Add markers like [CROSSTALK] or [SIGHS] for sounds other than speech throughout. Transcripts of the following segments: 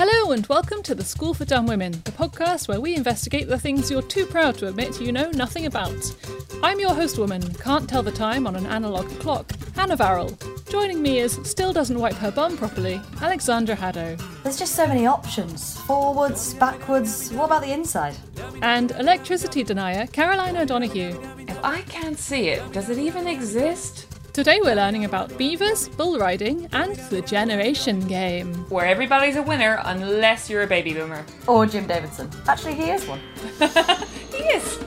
Hello and welcome to the School for Dumb Women, the podcast where we investigate the things you're too proud to admit you know nothing about. I'm your host woman, can't tell the time on an analogue clock, Hannah Varrall. Joining me is still doesn't wipe her bum properly, Alexandra Haddow. There's just so many options. Forwards, backwards. What about the inside? And electricity denier, Caroline O'Donoghue. If I can't see it, does it even exist? Today we're learning about beavers, bull riding, and the generation game. Where everybody's a winner unless you're a baby boomer. Or Jim Davidson. Actually, he is one. [LAUGHS] He is.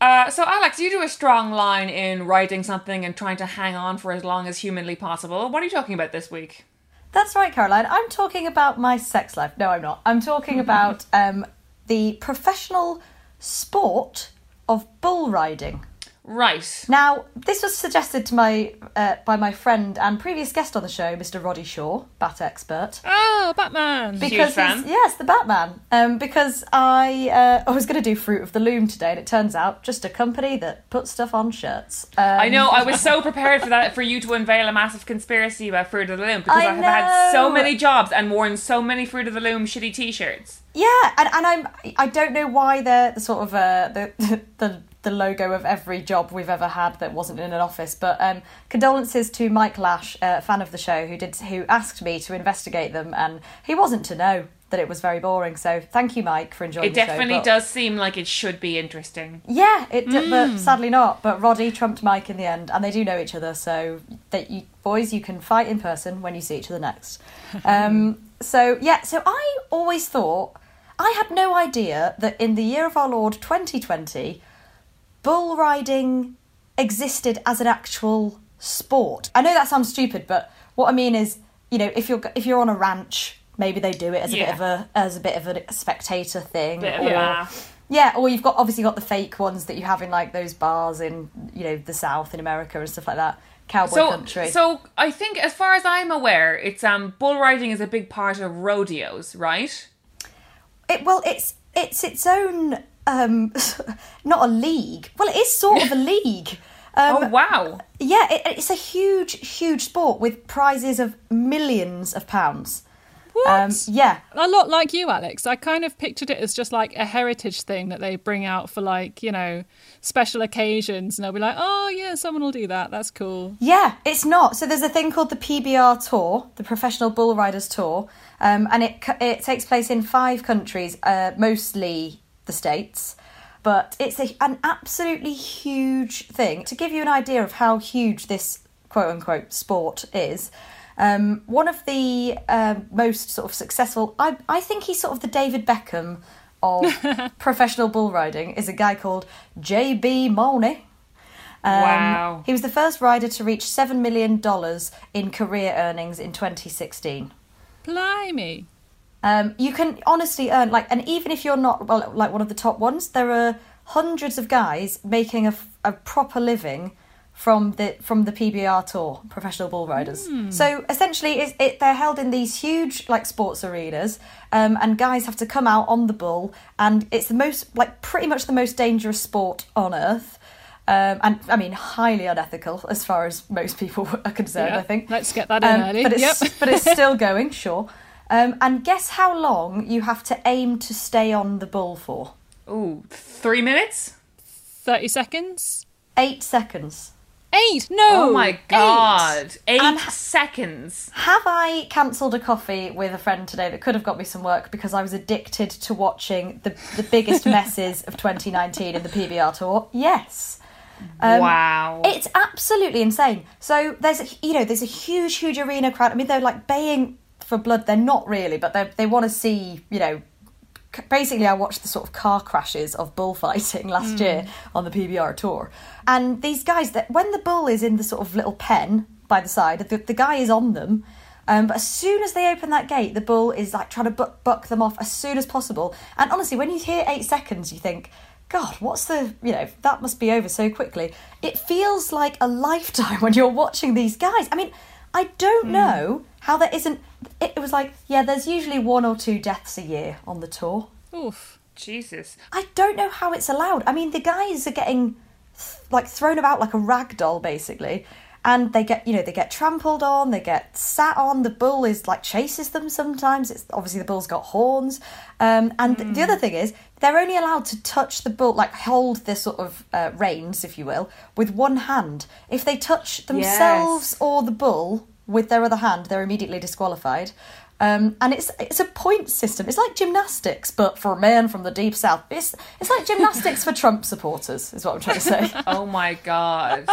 Uh, so, Alex, you do a strong line in riding something and trying to hang on for as long as humanly possible. What are you talking about this week? That's right, Caroline. I'm talking about my sex life. No, I'm not. I'm talking [LAUGHS] about um, the professional sport of bull riding. Right. Now, this was suggested to my uh, by my friend and previous guest on the show, Mr. Roddy Shaw, bat expert. Oh, Batman! Because he's- yes, the Batman. Um, because I uh, I was going to do Fruit of the Loom today, and it turns out just a company that puts stuff on shirts. Um, I know, I was so [LAUGHS] prepared for that, for you to unveil a massive conspiracy about Fruit of the Loom because I, I have had so many jobs and worn so many Fruit of the Loom shitty t shirts. Yeah, and, and I'm I don't know why they're the sort of uh, the [LAUGHS] the the logo of every job we've ever had that wasn't in an office. But um, condolences to Mike Lash, a fan of the show, who did who asked me to investigate them, and he wasn't to know that it was very boring. So thank you, Mike, for enjoying It the show. definitely but- does seem like it should be interesting. Yeah, it d but sadly not. But Roddy trumped Mike in the end, and they do know each other. So that you boys, you can fight in person when you see each other next. [LAUGHS] Um, so yeah, so I always thought I had no idea that in the year of our Lord 2020, bull riding existed as an actual sport. I know that sounds stupid, but what I mean is, you know, if you're if you're on a ranch, maybe they do it as a bit of a as a bit of a spectator thing. Bit of a or- laugh. yeah, or you've got obviously got the fake ones that you have in like those bars in you know the South in America and stuff like that. Cowboy So, country. so I think, as far as I'm aware, it's um bull riding is a big part of rodeos, right? it well, it's it's its own um, [LAUGHS] not a league. Well, it is sort of a league. Um, oh wow! Yeah, it, it's a huge, huge sport with prizes of millions of pounds. What? Um, yeah, a lot like you, Alex. I kind of pictured it as just like a heritage thing that they bring out for like, you know, special occasions and they'll be like, oh, yeah, someone will do that. That's cool. Yeah, it's not. So there's a thing called the PBR Tour, the Professional Bull Riders Tour, um, and it it takes place in five countries, uh, mostly the states. But it's a, an absolutely huge thing. To give you an idea of how huge this quote unquote sport is, um, one of the um most sort of successful, I, I think he's sort of the David Beckham of [LAUGHS] professional bull riding, is a guy called J.B. Mauney. Um, Wow. He was the first rider to reach $7 million in career earnings in 2016. Blimey. Um, you can honestly earn, like, and even if you're not, well, like one of the top ones, there are hundreds of guys making a, a proper living from the from the PBR tour, professional bull riders. So essentially, it's, it, they're held in these huge like sports arenas, um, and guys have to come out on the bull, and it's the most like pretty much the most dangerous sport on earth. Um, and I mean, highly unethical as far as most people [LAUGHS] are concerned. Yeah, I think. let's get that in Um, early. But it's Yep. but it's [LAUGHS] still going, sure. Um, and guess how long you have to aim to stay on the bull for? Ooh, three minutes? 30 seconds? Eight seconds. Eight. No. Oh my god. Eight And- seconds. Have I cancelled a coffee with a friend today that could have got me some work because I was addicted to watching the the biggest [LAUGHS] messes of 2019 in the PBR tour? Yes. Um, wow. It's absolutely insane. So there's a, you know there's a huge huge arena crowd. I mean they're like baying for blood. They're not really, but they they want to see you know. Basically, I watched the sort of car crashes of bullfighting [LAUGHS] last year on the PBR tour, and these guys that when the bull is in the sort of little pen by the side, the, the guy is on them. Um, but as soon as they open that gate, the bull is like trying to buck, buck them off as soon as possible. And honestly, when you hear eight seconds, you think, God, what's the, you know, that must be over so quickly. It feels like a [LAUGHS] lifetime when you're watching these guys. I mean, I don't know how there isn't, it, it was like, yeah, there's usually one or two deaths a year on the tour. Oof. Jesus. I don't know how it's allowed. I mean, the guys are getting th- like thrown about like a rag doll, basically, and they get you know they get trampled on, they get sat on. The bull is like chases them sometimes. It's obviously the bull's got horns, um, and th- the other thing is they're only allowed to touch the bull, like hold this sort of uh, reins, if you will, with one hand. If they touch themselves or the bull with their other hand, they're immediately disqualified. Um, and it's it's a point system. It's like gymnastics, but for a man from the deep south. It's it's like gymnastics for Trump supporters, is what I'm trying to say. [LAUGHS] Oh my god.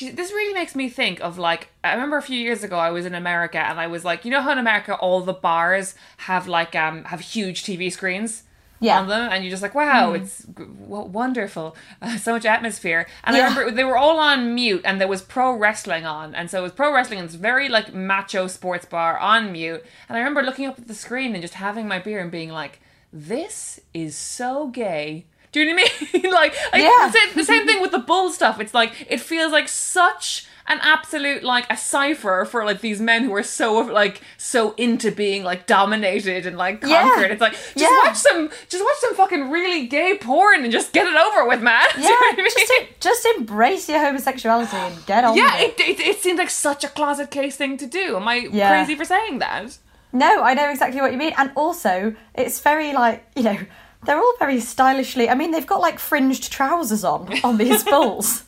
This really makes me think of like I remember a few years ago I was in America and I was like you know how in America all the bars have like um have huge TV screens Yeah. on them and you're just like wow it's g- w- wonderful uh, so much atmosphere and I remember they were all on mute and there was pro wrestling on and so it was pro wrestling and it's very like macho sports bar on mute and I remember looking up at the screen and just having my beer and being like this is so gay do you know what I mean? [LAUGHS] like, like Yeah. the, same, the same thing with the bull stuff. It's like it feels like such an absolute like a cipher for like these men who are so like so into being like dominated and like Yeah. conquered. It's like just Yeah. watch some just watch some fucking really gay porn and just get it over with, man. [LAUGHS] Do you know Yeah, I mean? just, just embrace your homosexuality and get on yeah, with it. it, it, it seems like such a closet case thing to do. Am I Yeah. crazy for saying that? No, I know exactly what you mean. And also, it's very like, you know, they're all very stylishly. I mean, they've got like fringed trousers on on these [LAUGHS] bulls.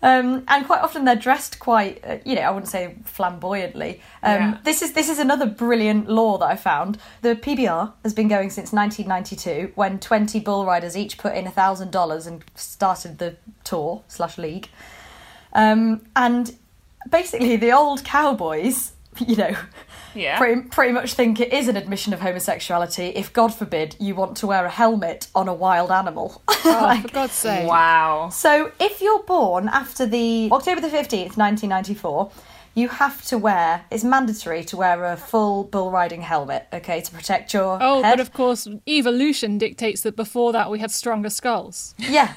Um, and quite often they're dressed quite, uh, you know, I wouldn't say flamboyantly. Um, Yeah. This is this is another brilliant law that I found. The PBR has been going since 1992, when 20 bull riders each put in thousand dollars and started the tour slash league. Um, and basically, the old cowboys, [LAUGHS] you know, Yeah. pretty, pretty much think it is an admission of homosexuality if, God forbid, you want to wear a helmet on a wild animal. [LAUGHS] Oh, for God's sake. Wow. So, if you're born after the October the 15th, 1994, you have to wear, it's mandatory to wear a full bull riding helmet, okay, to protect your Oh, head. but of course, evolution dictates that before that we had stronger skulls. Yeah.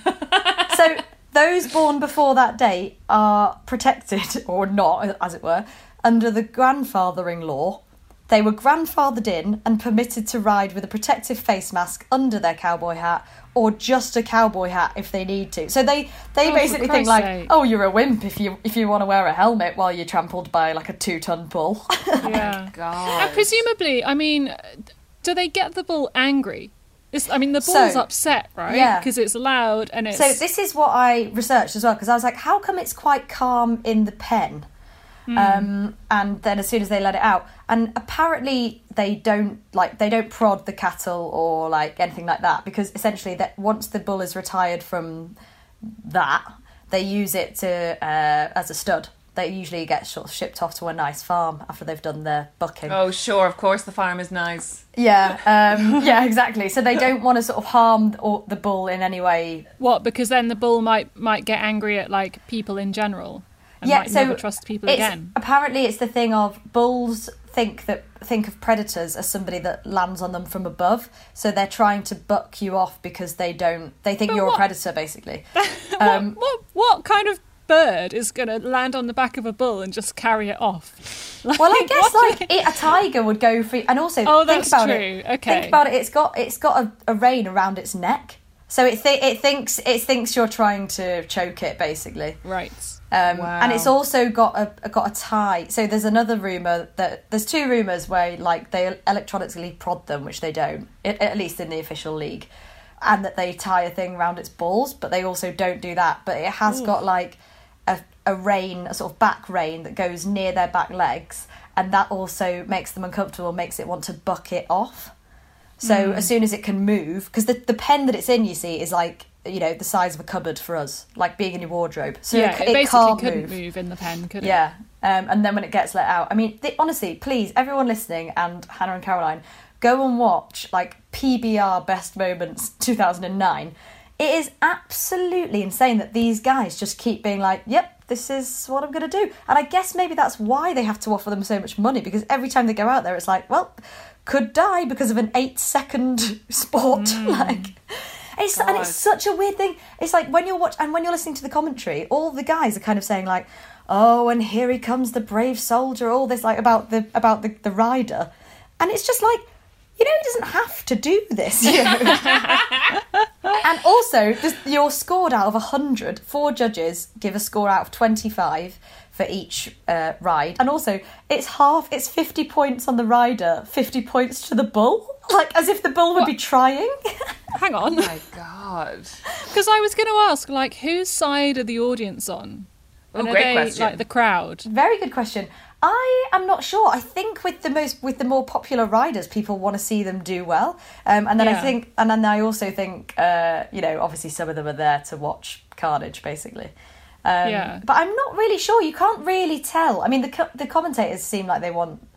so [LAUGHS] those born before that date are protected, [LAUGHS] or not, as it were, under the grandfathering law. They were grandfathered in and permitted to ride with a protective face mask under their cowboy hat, or just a cowboy hat if they need to. So they they Oh, basically think like, sake. oh, you're a wimp if you if you want to wear a helmet while you're trampled by like a two ton bull. [LAUGHS] Yeah. Oh God. And presumably, I mean, do they get the bull angry? It's, I mean, the So- bull's upset, right? Yeah. Because it's loud and it's. So this is what I researched as well because I was like, how come it's quite calm in the pen? Um, and then as soon as they let it out, and apparently they don't like they don't prod the cattle or like anything like that because essentially that once the bull is retired from that, they use it to uh, as a stud. They usually get sort of shipped off to a nice farm after they've done their bucking. Oh, sure. Of course, the farm is nice. Yeah, [LAUGHS] um, yeah, exactly. So they don't want to sort of harm the bull in any way what? Because then the bull might might get angry at like people in general and might never trust people again. Apparently, it's the thing of bulls think that think of predators as somebody that lands on them from above, so they're trying to buck you off because they don't. They think But you're what- a predator, basically. [LAUGHS] Um, what, what what kind of bird is going to land on the back of a bull and just carry it off? [LAUGHS] Like, well, I guess like it, a tiger would go for, and also Oh, think that's about true. it. Okay. Think about it. It's got it's got a, a rein around its neck, so it th- it thinks it thinks you're trying to choke it, basically. right. Um, Wow. And it's also got a got a tie. So there's another rumor that there's two rumors where like they electronically prod them, which they don't, at, at least in the official league, and that they tie a thing around its balls, but they also don't do that. But it has got like a, a rein, a sort of back rein that goes near their back legs, and that also makes them uncomfortable, makes it want to buck it off. So as soon as it can move, because the the pen that it's in, you see, is like you know the size of a cupboard for us, like being in your wardrobe. So yeah, it, it, it basically can't couldn't move. move. in the pen, could it? Yeah. Um, and then when it gets let out, I mean, th- honestly, please, everyone listening and Hannah and Caroline, go and watch like PBR Best Moments [LAUGHS] 2009. It is absolutely insane that these guys just keep being like, yep, this is what I'm going to do. And I guess maybe that's why they have to offer them so much money because every time they go out there, it's like, well, could die because of an eight second [LAUGHS] sport. [LAUGHS] like, it's, and it's such a weird thing. It's like when you're watch and when you're listening to the commentary, all the guys are kind of saying like, "Oh, and here he comes, the brave soldier." All this like about the about the, the rider, and it's just like, you know, he doesn't have to do this. You [LAUGHS] know? and also, this, you're scored out of hundred. Four judges give a score out of twenty-five for each uh, ride, and also it's half. It's fifty points on the rider, fifty points to the bull. [LAUGHS] Like as if the bull would be trying. [LAUGHS] Hang on. My God. [LAUGHS] Because I was going to ask, like, whose side are the audience on? Oh, And are great they, question. Like the crowd. Very good question. I am not sure. I think with the most with the more popular riders, people want to see them do well. Um, and then I think, and then I also think, uh, you know, obviously some of them are there to watch carnage, basically. Um, Yeah. But I'm not really sure. You can't really tell. I mean, the co- the commentators seem like they want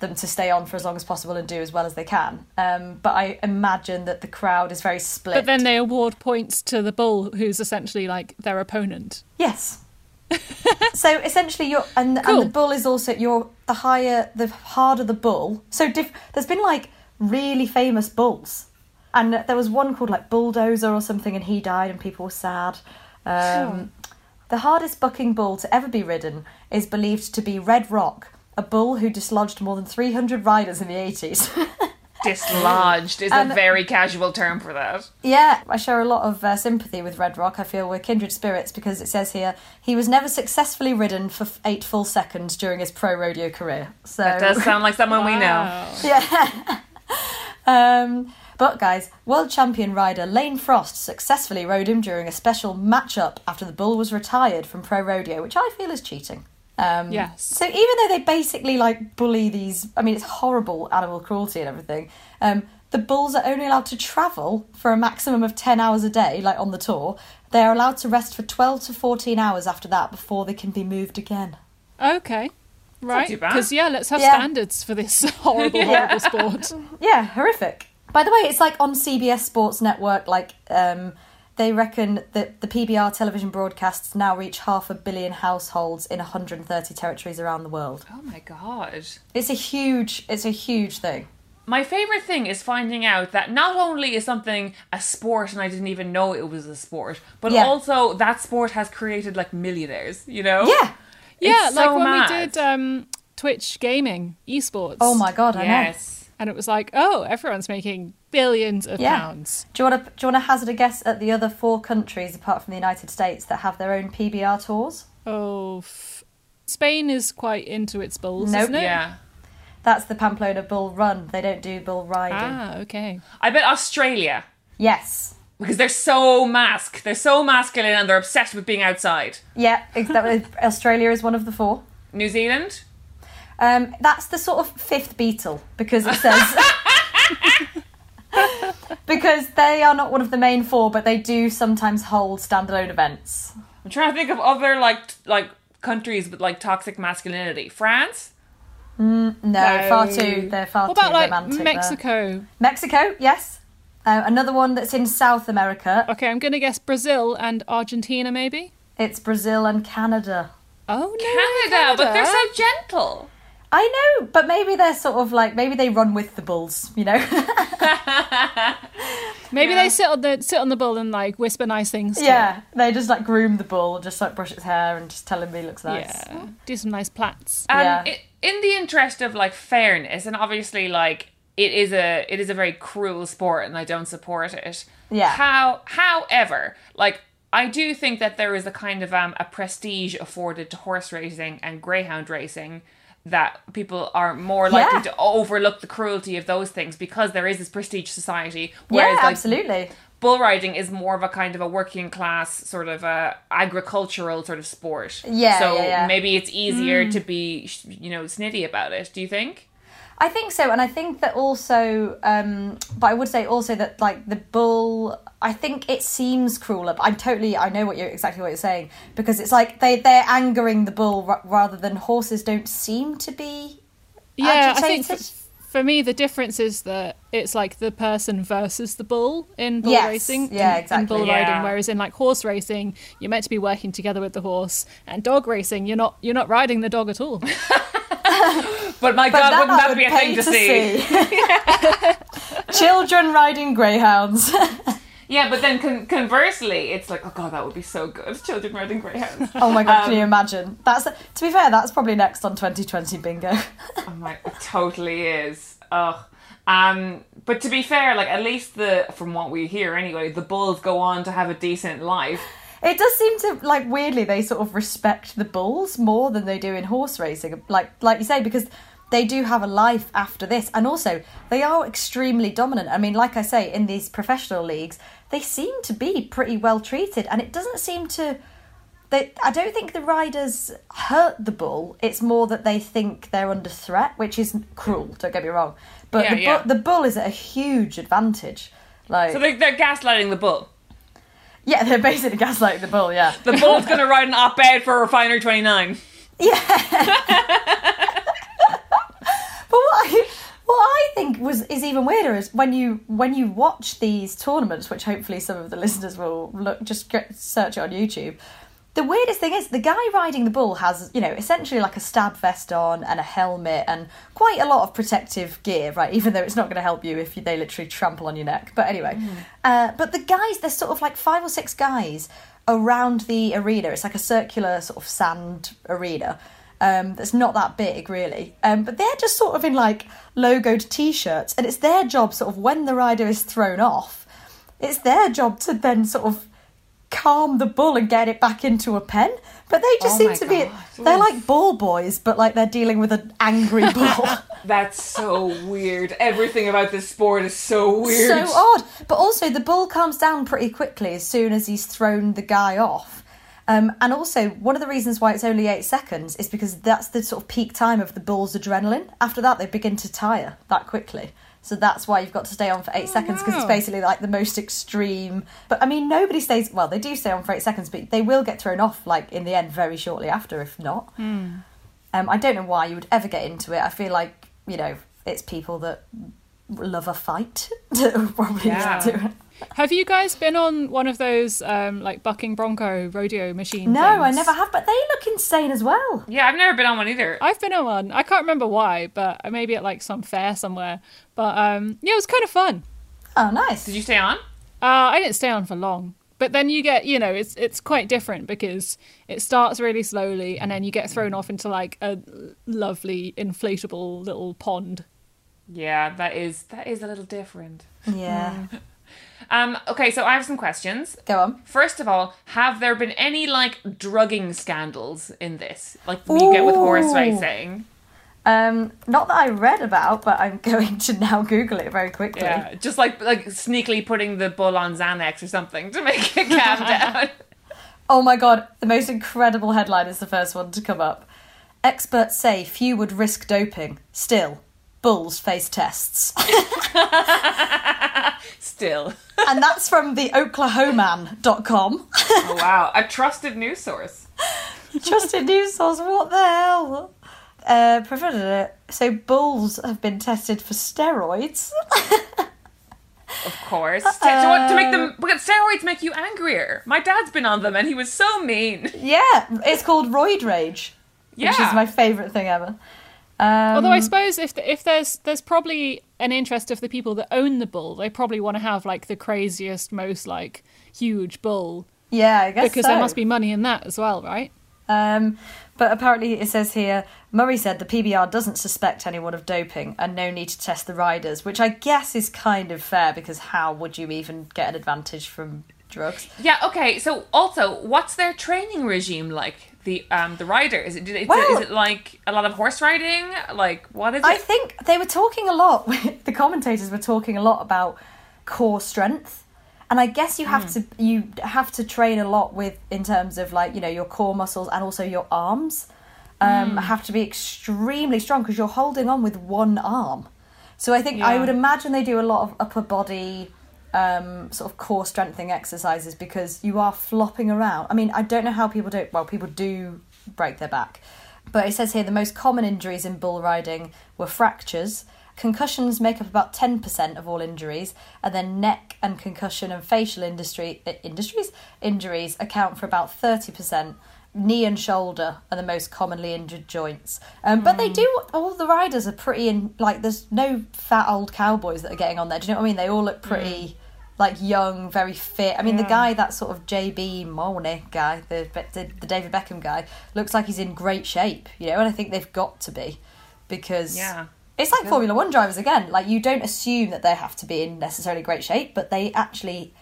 them to stay on for as long as possible and do as well as they can. Um, but I imagine that the crowd is very split. But then they award points to the bull, who's essentially like their opponent. Yes. [LAUGHS] so essentially, you're and, Cool. and the bull is also you're the higher, the harder the bull. So diff, there's been like really famous bulls, and there was one called like bulldozer or something, and he died, and people were sad. Um, The hardest bucking bull to ever be ridden is believed to be Red Rock, a bull who dislodged more than 300 riders in the 80s. [LAUGHS] Dislodged is And- a very casual term for that. Yeah, I share a lot of uh, sympathy with Red Rock. I feel we're kindred spirits because it says here he was never successfully ridden for f- eight full seconds during his pro rodeo career. So That does sound like someone we know. [LAUGHS] Yeah. [LAUGHS] um, but guys, world champion rider Lane Frost successfully rode him during a special matchup after the bull was retired from pro rodeo, which I feel is cheating. Um, Yes. So even though they basically like bully these, I mean, it's horrible animal cruelty and everything. Um, the bulls are only allowed to travel for a maximum of ten hours a day, like on the tour. They are allowed to rest for twelve to fourteen hours after that before they can be moved again. Okay. Right. Because, yeah, let's have Yeah. standards for this [LAUGHS] horrible, horrible [LAUGHS] sport. Yeah, horrific. By the way, it's like on CBS Sports Network. Like um, they reckon that the PBR television broadcasts now reach half a billion households in 130 territories around the world. Oh my God. It's a huge. It's a huge thing. My favorite thing is finding out that not only is something a sport and I didn't even know it was a sport, but Yeah. also that sport has created like millionaires, you know? Yeah. Yeah, It's like so when mad. we did um, Twitch gaming, esports. Oh my god, I know. Yes. And it was like, oh, everyone's making billions of Yeah. pounds. Do you want to? Do you want to hazard a guess at the other four countries apart from the United States that have their own PBR tours? Oh, f- Spain is quite into its bulls, Nope. isn't it? Yeah. That's the Pamplona Bull Run. They don't do bull riding. Ah, okay. I bet Australia. Yes. Because they're so mask. They're so masculine and they're obsessed with being outside. Yeah. Exactly. Australia is one of the four. New Zealand? Um, that's the sort of fifth Beatle because it says [LAUGHS] because they are not one of the main four, but they do sometimes hold standalone events. I'm trying to think of other like t- like countries with like toxic masculinity. France? No, far too. They're far What too about like romantic. there. Mexico? Mexico, yes. Uh, another one that's in South America. Okay, I'm going to guess Brazil and Argentina, maybe. It's Brazil and Canada. Oh no, Canada, but they're so gentle. I know, but maybe they're sort of like maybe they run with the bulls, you know? [LAUGHS] Maybe they sit on the sit on the bull and like whisper nice things. To yeah, they just like groom the bull, just like brush its hair and just tell him he looks it. nice. yeah. Do some nice plats. And Yeah. i in the interest of like fairness, and obviously like it is a it is a very cruel sport, and I don't support it. Yeah. How, however, like I do think that there is a kind of um a prestige afforded to horse racing and greyhound racing that people are more likely Yeah. to overlook the cruelty of those things because there is this prestige society. Yeah, Whereas like absolutely. bull riding is more of a kind of a working class sort of a agricultural sort of sport. Yeah, So yeah, yeah. maybe it's easier mm. to be, you know, snitty about it. Do you think? I think so, and I think that also, um, but I would say also that like the bull, I think it seems crueler. But I'm totally, I know what you're exactly what you're saying because it's like they they're angering the bull r- rather than horses don't seem to be. Yeah, I think for, for me the difference is that it's like the person versus the bull in bull Yes, racing. yeah, and, and bull. Yeah. riding, whereas in like horse racing, you're meant to be working together with the horse, and dog racing, you're not you're not riding the dog at all. [LAUGHS] [LAUGHS] But my But God, that wouldn't that would be a thing to see? see. [LAUGHS] Children riding greyhounds. Yeah, but then con- conversely, it's like, oh God, that would be so good. Children riding greyhounds. oh my god, Um, can you imagine? That's to be fair, that's probably next on 2020 bingo. Oh my, it totally is. Ugh. Um, but to be fair, like at least the from what we hear anyway, the bulls go on to have a decent life. It does seem to like weirdly they sort of respect the bulls more than they do in horse racing. Like like you say, because they do have a life after this, and also they are extremely dominant. I mean, like I say, in these professional leagues, they seem to be pretty well treated, and it doesn't seem to. They, I don't think the riders hurt the bull. It's more that they think they're under threat, which is cruel. Don't get me wrong, but Yeah, the, yeah. Bu- the bull is at a huge advantage. Like, So they're, they're gaslighting the bull. yeah, they're basically [LAUGHS] gaslighting the bull. Yeah, The bull's going to write an op-ed for Refinery 29. [LAUGHS] But [LAUGHS] what I, what I think was is even weirder is when you when you watch these tournaments, which hopefully some of the [LAUGHS] listeners will look just get, search it on YouTube. The weirdest thing is the guy riding the bull has you know essentially like a stab vest on and a helmet and quite a lot of protective gear, right? Even though it's not going to help you if you, they literally trample on your neck. But anyway, uh, but the guys there's sort of like five or six guys around the arena. It's like a circular sort of sand arena um, that's not that big really. Um, but they're just sort of in like logoed t-shirts, and it's their job sort of when the rider is thrown off, it's their job to then sort of calm the bull and get it back into a pen. But they just Oh seem to be, they're like ball boys, but like they're dealing with an angry [LAUGHS] bull. That's so weird. Everything about this sport is so weird. so odd. But also, the bull calms down pretty quickly as soon as he's thrown the guy off. Um, and also, one of the reasons why it's only eight seconds is because that's the sort of peak time of the bull's adrenaline. After that, they begin to tire that quickly. So that's why you've got to stay on for eight seconds because it's basically like the most extreme. But I mean, nobody stays. Well, they do stay on for eight seconds, but they will get thrown off like in the end very shortly after, if not. Um, I don't know why you would ever get into it. I feel like you know it's people that love a fight [LAUGHS] that probably Yeah. do it. Have you guys been on one of those um, like bucking bronco rodeo machine? No, I never have, but they look insane as well. Yeah, I've never been on one either. I've been on one. I can't remember why, but maybe at like some fair somewhere. But um, yeah, it was kind of fun. Oh, nice. Did you stay on? Uh, I didn't stay on for long, but then you get, you know, it's it's quite different because it starts really slowly, and then you get thrown off into like a lovely inflatable little pond. Yeah, that is that is a little different. Yeah. Um, okay, so I have some questions. Go on. First of all, have there been any like drugging scandals in this, like you get with horse racing? Um, not that I read about, but I'm [LAUGHS] going to now Google it very quickly. Yeah, just like like sneakily putting the bull on Xanax or something to make it calm [LAUGHS] down. Oh my god, the most incredible headline is the first one to come up. Experts say few would risk doping. Still, bulls face tests. [LAUGHS] Still, and that's from the oklahoman.com. oh, wow, a trusted news source. Trusted news source, what the hell? Uh, prevented So bulls have been tested for steroids. Of course, to, to, to make them because steroids make you angrier. My dad's been on them and he was so mean. yeah, it's called roid rage, which is my favourite thing ever. Um, Although I suppose if if there's there's probably an interest of the people that own the bull, they probably want to have like the craziest, most like huge bull yeah, I guess because so. there must be money in that as well, right? Um, but apparently, it says here Murray said the PBR doesn't suspect anyone of doping and no need to test the riders, which I guess is kind of fair because how would you even get an advantage from drugs? Yeah. Okay. So also, what's their training regime like? The um the rider is it, is, it Well- is it like a lot of horse riding? Like what is it? I think they were talking a lot, [LAUGHS] the commentators were talking a lot about core strength. And I guess you have to you have to train a lot with in terms of like you know your core muscles and also your arms um, have to be extremely strong because you're holding on with one arm. So I think I would imagine they do a lot of upper body um, sort of core strengthening exercises because you are flopping around. I mean, I don't know how people do. Well, people do break their back, but it says here the most common injuries in bull riding were fractures. Concussions make up about ten percent of all injuries, and then neck and concussion and facial industry uh, industries injuries account for about thirty percent. Knee and shoulder are the most commonly injured joints, um, but they do. All the riders are pretty in. Like, there's no fat old cowboys that are getting on there. Do you know what I mean? They all look pretty like young, very fit. I mean, the guy that sort of JB Mauney guy, the, the the David Beckham guy, looks like he's in great shape. You know, and I think they've got to be because Yeah. it's like Formula One drivers again. Like you don't assume that they have to be in necessarily great shape, but they actually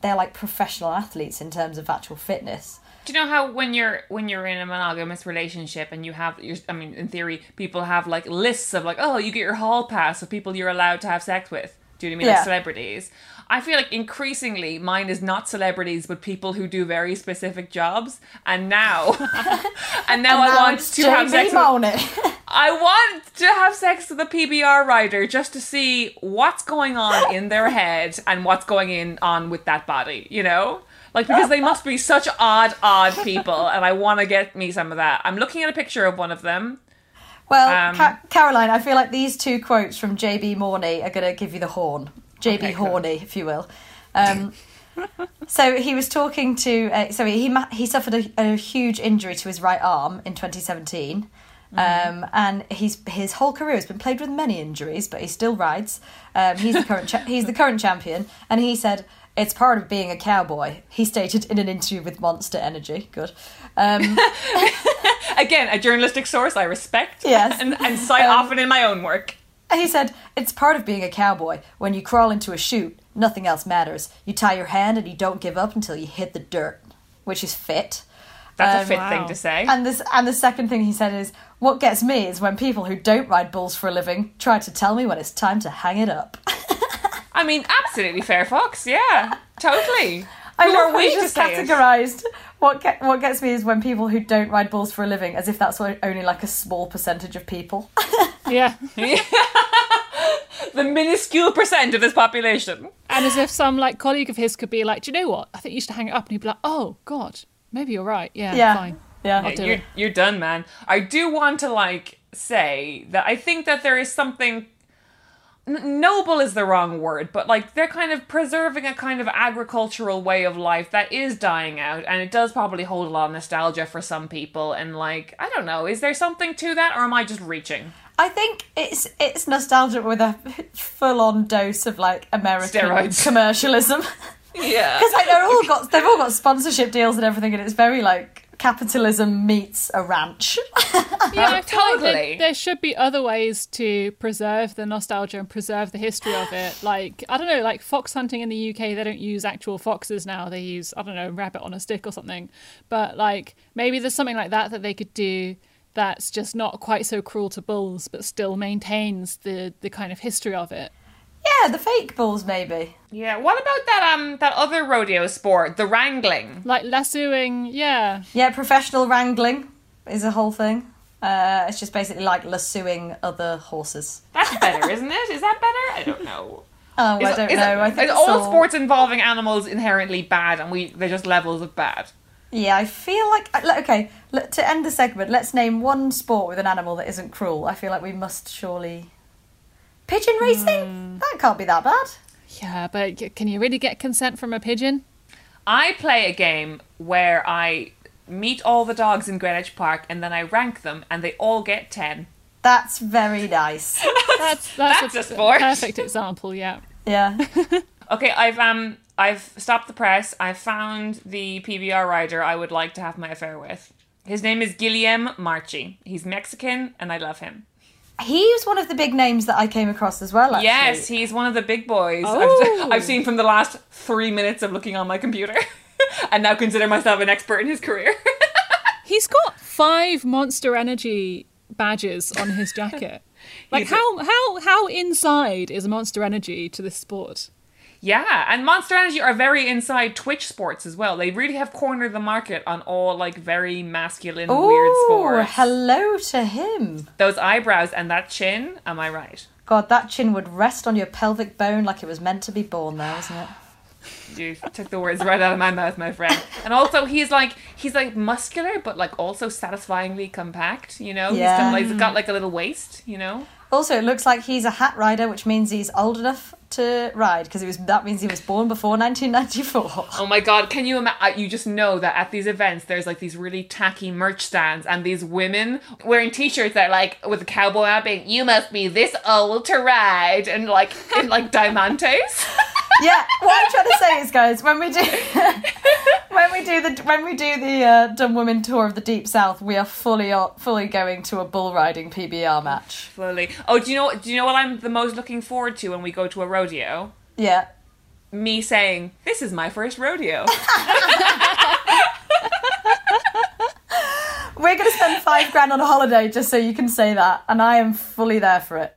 they're like professional athletes in terms of actual fitness. Do you know how when you're when you're in a monogamous relationship and you have your I mean in theory people have like lists of like oh you get your hall pass of people you're allowed to have sex with. Do you know what I mean Yeah. like celebrities? I feel like increasingly mine is not celebrities but people who do very specific jobs and now [LAUGHS] and now I now want to have sex with. I want to have sex with a PBR rider just to see what's going on in their head and what's going in on with that body, you know? Like because they must be such odd, odd people, and I want to get me some of that. I'm looking at a picture of one of them. Well, Um, Ca- Caroline, I feel like these two quotes from JB Mauney are going to give you the horn. JB Okay, cool. Horny, if you will. Um, [LAUGHS] so he was talking to. Uh, so he he suffered a, a huge injury to his right arm in 2017. Um, and he's his whole career has been plagued with many injuries, but he still rides. Um, he's the current cha- he's the current champion, and he said it's part of being a cowboy. He stated in an interview with Monster Energy. Good. Um, [LAUGHS] Again, a journalistic source I respect. Yes. [LAUGHS] and, and cite often in my own work. He said, It's part of being a cowboy. When you crawl into a chute, nothing else matters. You tie your hand and you don't give up until you hit the dirt, which is fit. That's a Um, fit wow. thing to say. And this and the second thing he said is, What gets me is when people who don't ride bulls for a living try to tell me when it's time to hang it up. [LAUGHS] I mean, absolutely fair fox. Yeah, totally. [LAUGHS] I Who are we he just categorized. What get, what gets me is when people who don't ride bulls for a living, as if that's only like a small percentage of people. [LAUGHS] Yeah. [LAUGHS] The minuscule percent of this population. and as if some like colleague of his could be like, Do you know what? I think you should hang it up. And he'd be like, Oh, God, maybe you're right. Yeah, Yeah. fine. Yeah. I'll do you're, it. you're done, man. I do want to like say that I think that there is something n- noble is the wrong word, but like they're kind of preserving a kind of agricultural way of life that is dying out, and it does probably hold a lot of nostalgia for some people. And like, I don't know, is there something to that, or am I just reaching? I think it's it's nostalgia with a full on dose of like American Steroids. commercialism. [LAUGHS] Yeah. [LAUGHS] Because like they're all got they've all got sponsorship deals and everything, and it's very like capitalism meets a ranch. [LAUGHS] Yeah, I feel like there- Totally. there should be other ways to preserve the nostalgia and preserve the history of it. Like, I don't know, like fox hunting in the UK, they don't use actual foxes now. They use, I don't know, rabbit on a stick or something. But like, maybe there's something like that that they could do that's just not quite so cruel to bulls, but still maintains the the kind of history of it. Yeah, the fake bulls maybe. Yeah. What about that um that other rodeo sport, the wrangling? Like lassoing, yeah. Yeah, professional wrangling is a whole thing. Uh, it's just basically like lassoing other horses. That's [LAUGHS] better, isn't it? Is that better? I don't know. Oh, I don't is- know. I think it's all all- sports involving animals inherently bad, and we they're just levels of bad. Yeah, I feel like okay. To end the segment, let's name one sport with an animal that isn't cruel. I feel like we must surely pigeon racing. That can't be that bad. Yeah, but can you really get consent from a pigeon? I play a game where I meet all the dogs in Greenwich Park, and then I rank them, and they all get ten. That's very nice. [LAUGHS] That's that's, That's a sport. perfect example. Yeah. Yeah. [LAUGHS] Okay, I've um I've stopped the press. I've found the PBR rider I would like to have my affair with. His name is Guilherme Marchi. He's Mexican, and I love him. He was one of the big names that I came across as well. Actually. Yes, he's one of the big boys Oh. I've, [LAUGHS] I've seen from the last three minutes of looking on my computer, [LAUGHS] and now consider myself an expert in his career. [LAUGHS] He's got five Monster Energy badges on his jacket. Like how how how inside is Monster Energy to this sport? Yeah, and Monster Energy are very inside Twitch sports as well. They really have cornered the market on all like very masculine weird Ooh, sports. hello to him. Those eyebrows and that chin, am I right? God, that chin would rest on your pelvic bone like it was meant to be born there, wasn't it? You took the words right out of my mouth, my friend. And also, he's like he's like muscular, but like also satisfyingly compact. You know, Yeah. he's, got, like, he's got like a little waist. You know, Also, it looks like he's a hat rider, which means he's old enough to ride because it was. That means he was born before 1994. oh my god, can you imagine? You just know that at these events, there's like these really tacky merch stands, and these women wearing T-shirts that like with a cowboy hat being, "You must be this old to ride," and like in like [LAUGHS] diamantes. Yeah, what I'm trying to say is, guys, when we do [LAUGHS] when we do the when we do the uh, Dumb Women tour of the Deep South, we are fully fully going to a bull riding PBR match. Slowly. Oh, do you know? Do you know what I'm the most looking forward to when we go to a rodeo? Yeah. Me saying, "This is my first rodeo." [LAUGHS] We're going to spend five grand on a holiday just so you can say that, and I am fully there for it.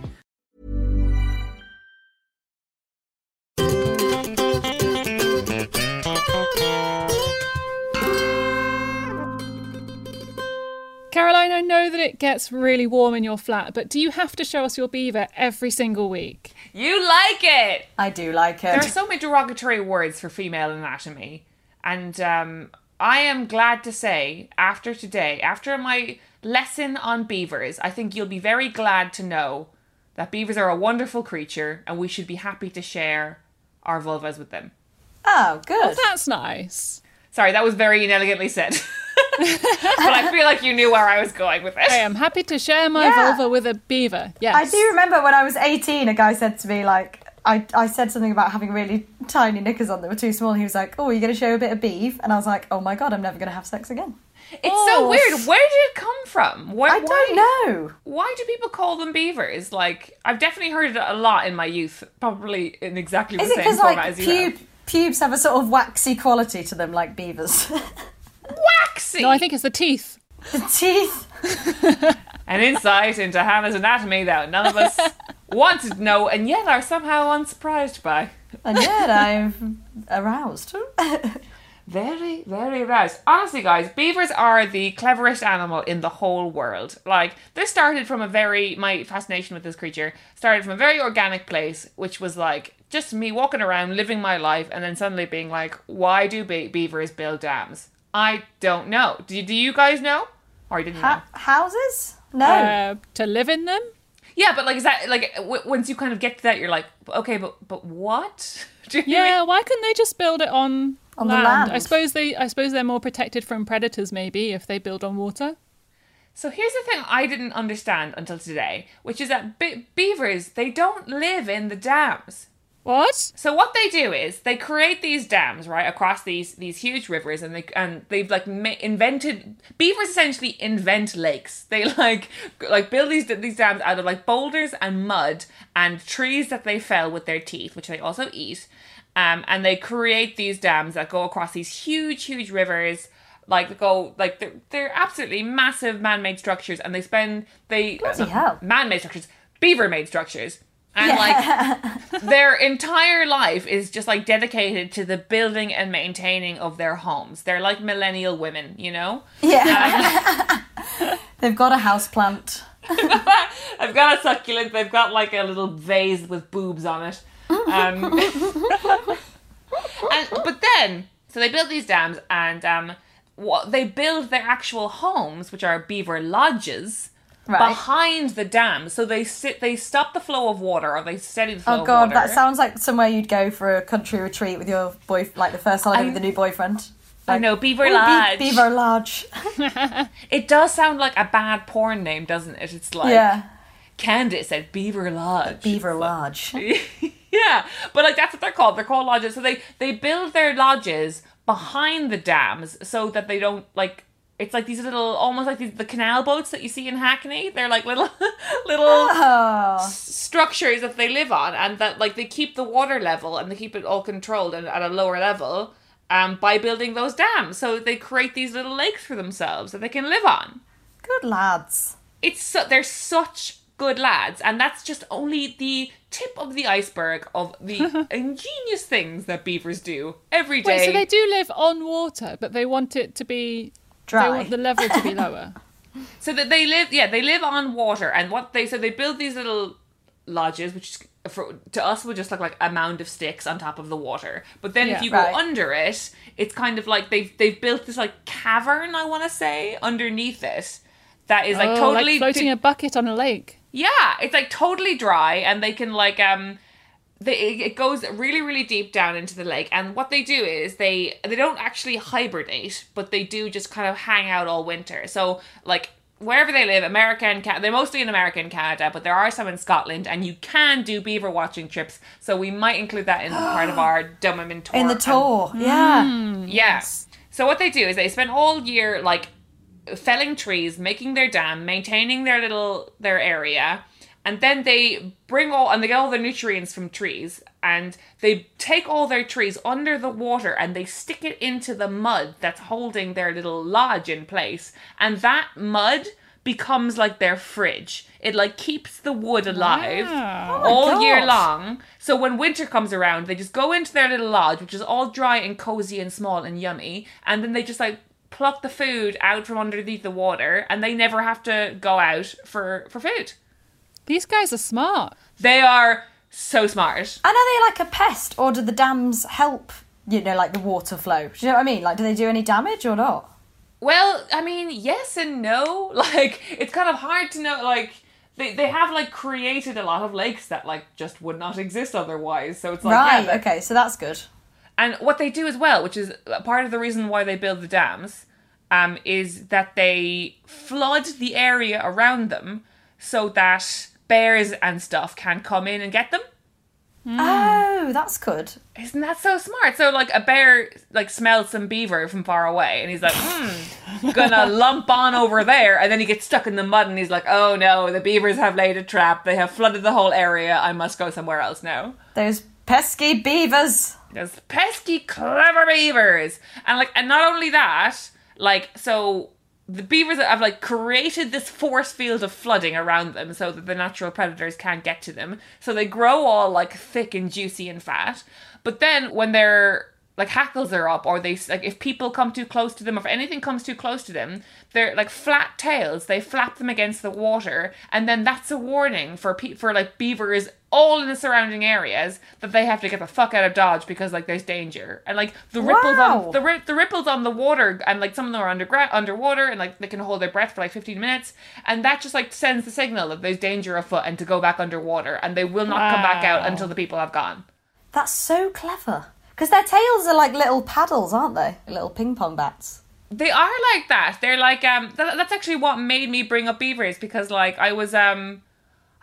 I know that it gets really warm in your flat, but do you have to show us your beaver every single week? you like it. I do like it. There are so many derogatory words for female anatomy, and um, I am glad to say, after today, after my lesson on beavers, I think you'll be very glad to know that beavers are a wonderful creature, and we should be happy to share our vulvas with them. oh, good. Oh, that's nice. Sorry, that was very inelegantly said. [LAUGHS] [LAUGHS] but I feel like you knew where I was going with it. I am happy to share my Yeah. vulva with a beaver. Yes. I do remember when I was 18, a guy said to me, like, I, I said something about having really tiny knickers on that were too small. He was like, Oh, are you going to show a bit of beef? And I was like, Oh my God, I'm never going to have sex again. It's so oh. weird. Where did it come from? Where, I don't know. Why do people call them beavers? Like, I've definitely heard it a lot in my youth, probably in exactly the Is it same because, format like, as you pube, have. pubes have a sort of waxy quality to them, like beavers? [LAUGHS] Waxy! No, I think it's the teeth. the teeth. [LAUGHS] An insight into Hannah's anatomy that none of us [LAUGHS] wanted to know and yet are somehow unsurprised by. And yet [LAUGHS] I'm aroused. Very, very aroused. Honestly, guys, beavers are the cleverest animal in the whole world. Like, this started from a very, my fascination with this creature started from a very organic place, which was like just me walking around, living my life, and then suddenly being like, why do be- beavers build dams? I don't know. Do, do you guys know? Or you didn't know? Houses? No. Uh, to live in them? Yeah, but like, is that like w- once you kind of get to that, you're like, okay, but but what? [LAUGHS] Do you Yeah, mean- why couldn't they just build it on, On the land. I suppose they I suppose they're more protected from predators maybe if they build on water. So here's the thing I didn't understand until today, which is that be- beavers they don't live in the dams. What? So what they do is they create these dams right across these these huge rivers, and they and they've like ma- invented beavers essentially invent lakes. [LAUGHS] They like like build these these dams out of like boulders and mud and trees that they fell with their teeth, which they also eat. Um, and they create these dams that go across these huge huge rivers. Like go like they're they're absolutely massive man-made structures, and they spend they Bloody hell. man-made structures, beaver-made structures, and like [LAUGHS] their entire life is just like dedicated to the building and maintaining of their homes. They're like millennial women, you know. Yeah. [LAUGHS] They've got a house plant. [LAUGHS] I've got a succulent. They've got like a little vase with boobs on it. Um, and but then, so they build these dams, and um, what they build their actual homes, which are beaver lodges. Right. Behind the dam, so they sit, they stop the flow of water, or they steady the flow Oh god, that sounds like somewhere you'd go for a country retreat with your boy, like the first holiday with the new boyfriend. I know Beaver Oh, Be- Lodge. Beaver Lodge. [LAUGHS] It does sound like a bad porn name, doesn't it? It's like yeah. Candace said Beaver Lodge. Beaver Lodge. [LAUGHS] yeah, but like that's what they're called. They're called lodges. So they they build their lodges behind the dams so that they don't like. It's like these little, almost like these, the canal boats that you see in Hackney. They're like little, [LAUGHS] little Oh. structures that they live on, and that like they keep the water level and they keep it all controlled and at a lower level, um, by building those dams. So they create these little lakes for themselves that they can live on. Good lads. It's so, they're such good lads, and that's just only the tip of the iceberg of the [LAUGHS] ingenious things that beavers do every day. Wait, so they do live on water, but they want it to be Dry. They want the level to be lower. [LAUGHS] So that they live, yeah, they live on water, and what they so they build these little lodges, which for, to us would just look like a mound of sticks on top of the water. But then if you Right. go under it, it's kind of like they've they've built this like cavern, I want to say, underneath it. That is like oh, totally like floating a bucket on a lake. Yeah, it's like totally dry, and they can like um, they it goes really really deep down into the lake. And what they do is they they don't actually hibernate, but they do just kind of hang out all winter. So like wherever they live, America and Canada, they're mostly in America and Canada, but there are some in Scotland, and you can do beaver watching trips. So we might include that in part of [GASPS] our Dumb tour. In the and- tour. Mm. Yeah. Yes. So what they do is they spend all year like felling trees, making their dam, maintaining their little their area, and then they bring all and they get all their nutrients from trees and they take all their trees under the water and they stick it into the mud that's holding their little lodge in place. And that mud becomes like their fridge. It like keeps the wood alive ah. oh all year long. So when winter comes around they just go into their little lodge which is all dry and cozy and small and yummy and then they just like pluck the food out from underneath the water and they never have to go out for for food These guys are smart. they are so smart. And are they like a pest, or do the dams help? You know, like the water flow. Do you know what I mean? Like, do they do any damage or not? Well, I mean, yes and no. [LAUGHS] Like, it's kind of hard to know. Like, they, they have like created a lot of lakes that like just would not exist otherwise. So it's like, right. yeah, okay. So that's good. And what they do as well, which is part of the reason why they build the dams, um, is that they flood the area around them so that bears and stuff can come in and get them. Oh, that's good. Isn't that so smart? So like a bear like smells some beaver from far away and he's like, hmm, gonna [LAUGHS] lump on over there and then he gets stuck in the mud and he's like, oh no, the beavers have laid a trap. They have flooded the whole area. I must go somewhere else now. Those pesky beavers. Those pesky clever beavers. And like and not only that, like so the beavers have like created this force field of flooding around them so that the natural predators can't get to them. So they grow all like thick and juicy and fat. But then when their like hackles are up or they like if people come too close to them or if anything comes too close to them, they're like flat tails, they flap them against the water and then that's a warning for pe- for like beavers all in the surrounding areas that they have to get the fuck out of Dodge because like there's danger and like the ripples Wow. on the ri- the ripples on the water and like some of them are underground underwater and like they can hold their breath for like 15 minutes and that just like sends the signal that there's danger afoot and to go back underwater and they will not come back out until the people have gone. That's so clever. Because their tails are like little paddles, aren't they? Little ping pong bats. They are like that. They're like um. That, that's actually what made me bring up beavers because like I was um,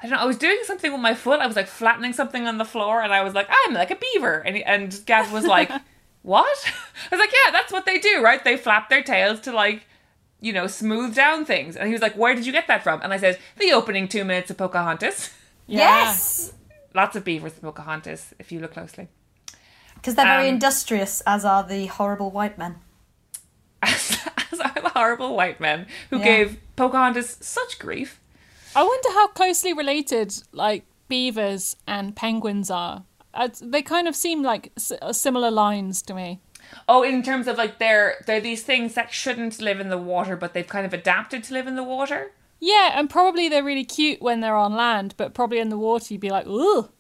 I don't know. I was doing something with my foot. I was like flattening something on the floor, and I was like, "I'm like a beaver." And and Gav was like, [LAUGHS] "What?" [LAUGHS] I was like, "Yeah, that's what they do, right? They flap their tails to like, you know, smooth down things." And he was like, "Where did you get that from?" And I said, "The opening two minutes of Pocahontas." Yes, Lots of beavers in Pocahontas, if you look closely. Because they're very Um, industrious, as are the horrible white men. [LAUGHS] As, as are the horrible white men who Yeah. gave Pocahontas such grief. I wonder how closely related like beavers and penguins are. Uh, they kind of seem like s- uh, similar lines to me. Oh, in terms of like they're they're these things that shouldn't live in the water, but they've kind of adapted to live in the water. Yeah, and probably they're really cute when they're on land, but probably in the water you'd be like, "Ooh,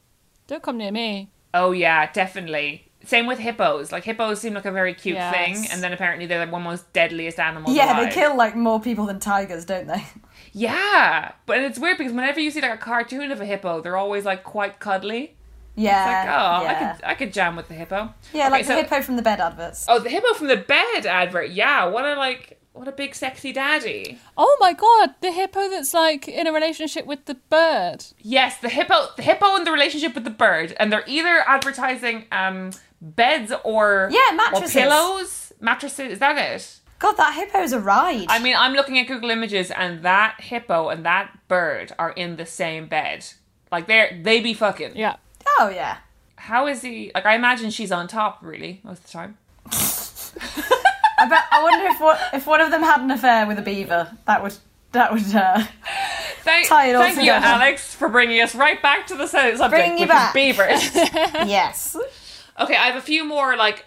don't come near me." Oh yeah, definitely. Same with hippos. Like hippos seem like a very cute Yes. thing, and then apparently they're like one of the most deadliest animals. Yeah, alive. they kill like more people than tigers, don't they? [LAUGHS] Yeah, but it's weird because whenever you see like a cartoon of a hippo, they're always like quite cuddly. Yeah, It's like, oh, yeah. I could I could jam with the hippo. yeah, Okay, like so- the hippo from the bed adverts. Oh, the hippo from the bed advert. Yeah, what a like what a big sexy daddy. Oh my god, the hippo that's like in a relationship with the bird. Yes, the hippo the hippo in the relationship with the bird, and they're either advertising um beds or Yeah, mattresses. or pillows, mattresses. Is that it? God, that hippo's a ride. I mean, I'm looking at Google Images, and that hippo and that bird are in the same bed. Like they're they be fucking. Yeah. oh yeah. How is he? Like I imagine she's on top, really, most of the time. [LAUGHS] I bet. I wonder if what if one of them had an affair with a beaver. That would that would. Uh, Thank, Tie it all thank you. Alex, for bringing us right back to the subject, Bring you back. beavers. [LAUGHS] yes. Okay, I have a few more like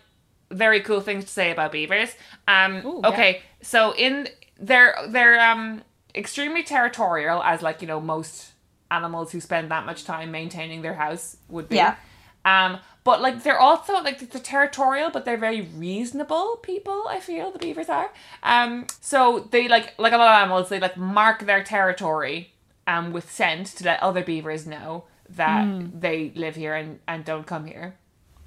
very cool things to say about beavers. Um Ooh, yeah. okay, so in they're they're um extremely territorial as like, you know, most animals who spend that much time maintaining their house would be. Yeah. Um but like they're also like they're territorial but they're very reasonable people, I feel the beavers are. Um so they like like a lot of animals they like mark their territory um with scent to let other beavers know that they live here and, and don't come here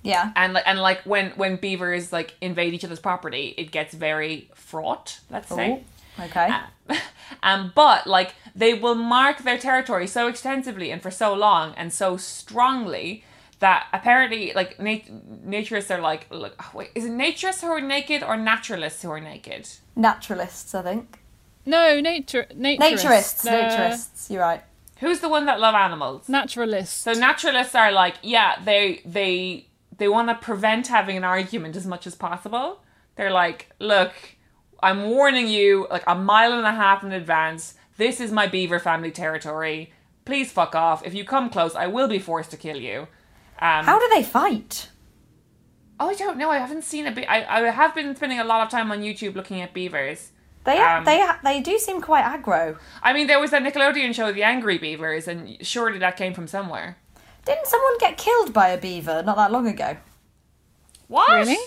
Yeah. and like and like when when beavers like invade each other's property it gets very fraught let's say Okay. [LAUGHS] um but like they will mark their territory so extensively and for so long and so strongly that apparently like nat- naturists are like look oh, wait is it naturists who are naked or naturalists who are naked Naturalists, I think. No, nature naturists. Naturists. Uh, Naturists. You're right. who's the one that love animals Naturalists. So naturalists are like, yeah, they they they want to prevent having an argument as much as possible. They're like, look, I'm warning you like a mile and a half in advance. This is my beaver family territory. Please fuck off. If you come close, I will be forced to kill you. Um, How do they fight? oh, I don't know. I haven't seen a be- I I have been spending a lot of time on YouTube looking at beavers. They Um, they they do seem quite aggro. I mean, there was that Nickelodeon show, The Angry Beavers, and surely that came from somewhere. Didn't someone get killed by a beaver not that long ago? What? Really?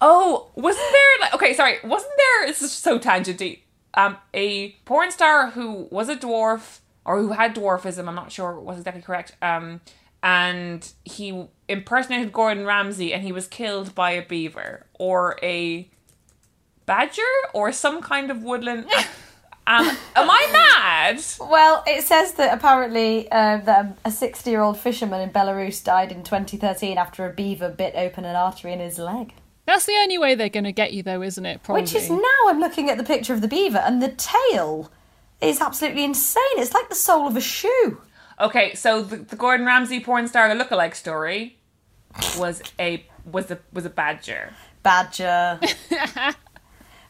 Oh, wasn't there like okay, sorry, wasn't there this is so tangenty. Um a porn star who was a dwarf or who had dwarfism, I'm not sure was exactly correct. Um and he impersonated Gordon Ramsay and he was killed by a beaver or a badger or some kind of woodland [LAUGHS] am I mad? Well, it says that apparently uh, that a 60 year old fisherman in Belarus died in 2013 after a beaver bit open an artery in his leg. That's the only way they're going to get you, though, isn't it? Probably. Which is now I'm looking at the picture of the beaver and the tail is absolutely insane. It's like the sole of a shoe. Okay, so the, the Gordon Ramsay porn star the lookalike story was a was a was a badger. Badger. [LAUGHS]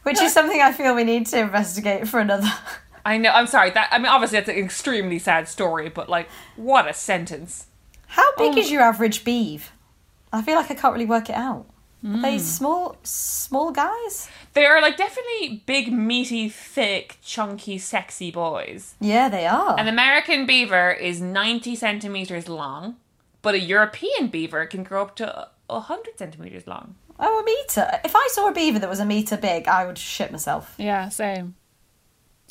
Which is something I feel we need to investigate for another. [LAUGHS] I know. I'm sorry. That I mean, obviously, that's an extremely sad story, but like, what a sentence. How big oh. is your average beav? I feel like I can't really work it out. Are they hmm. small, small guys? They are like definitely big, meaty, thick, chunky, sexy boys. Yeah, they are. An American beaver is 90 centimeters long, but a European beaver can grow up to 100 centimeters long. Oh, a meter. If I saw a beaver that was a meter big, I would shit myself. Yeah, same.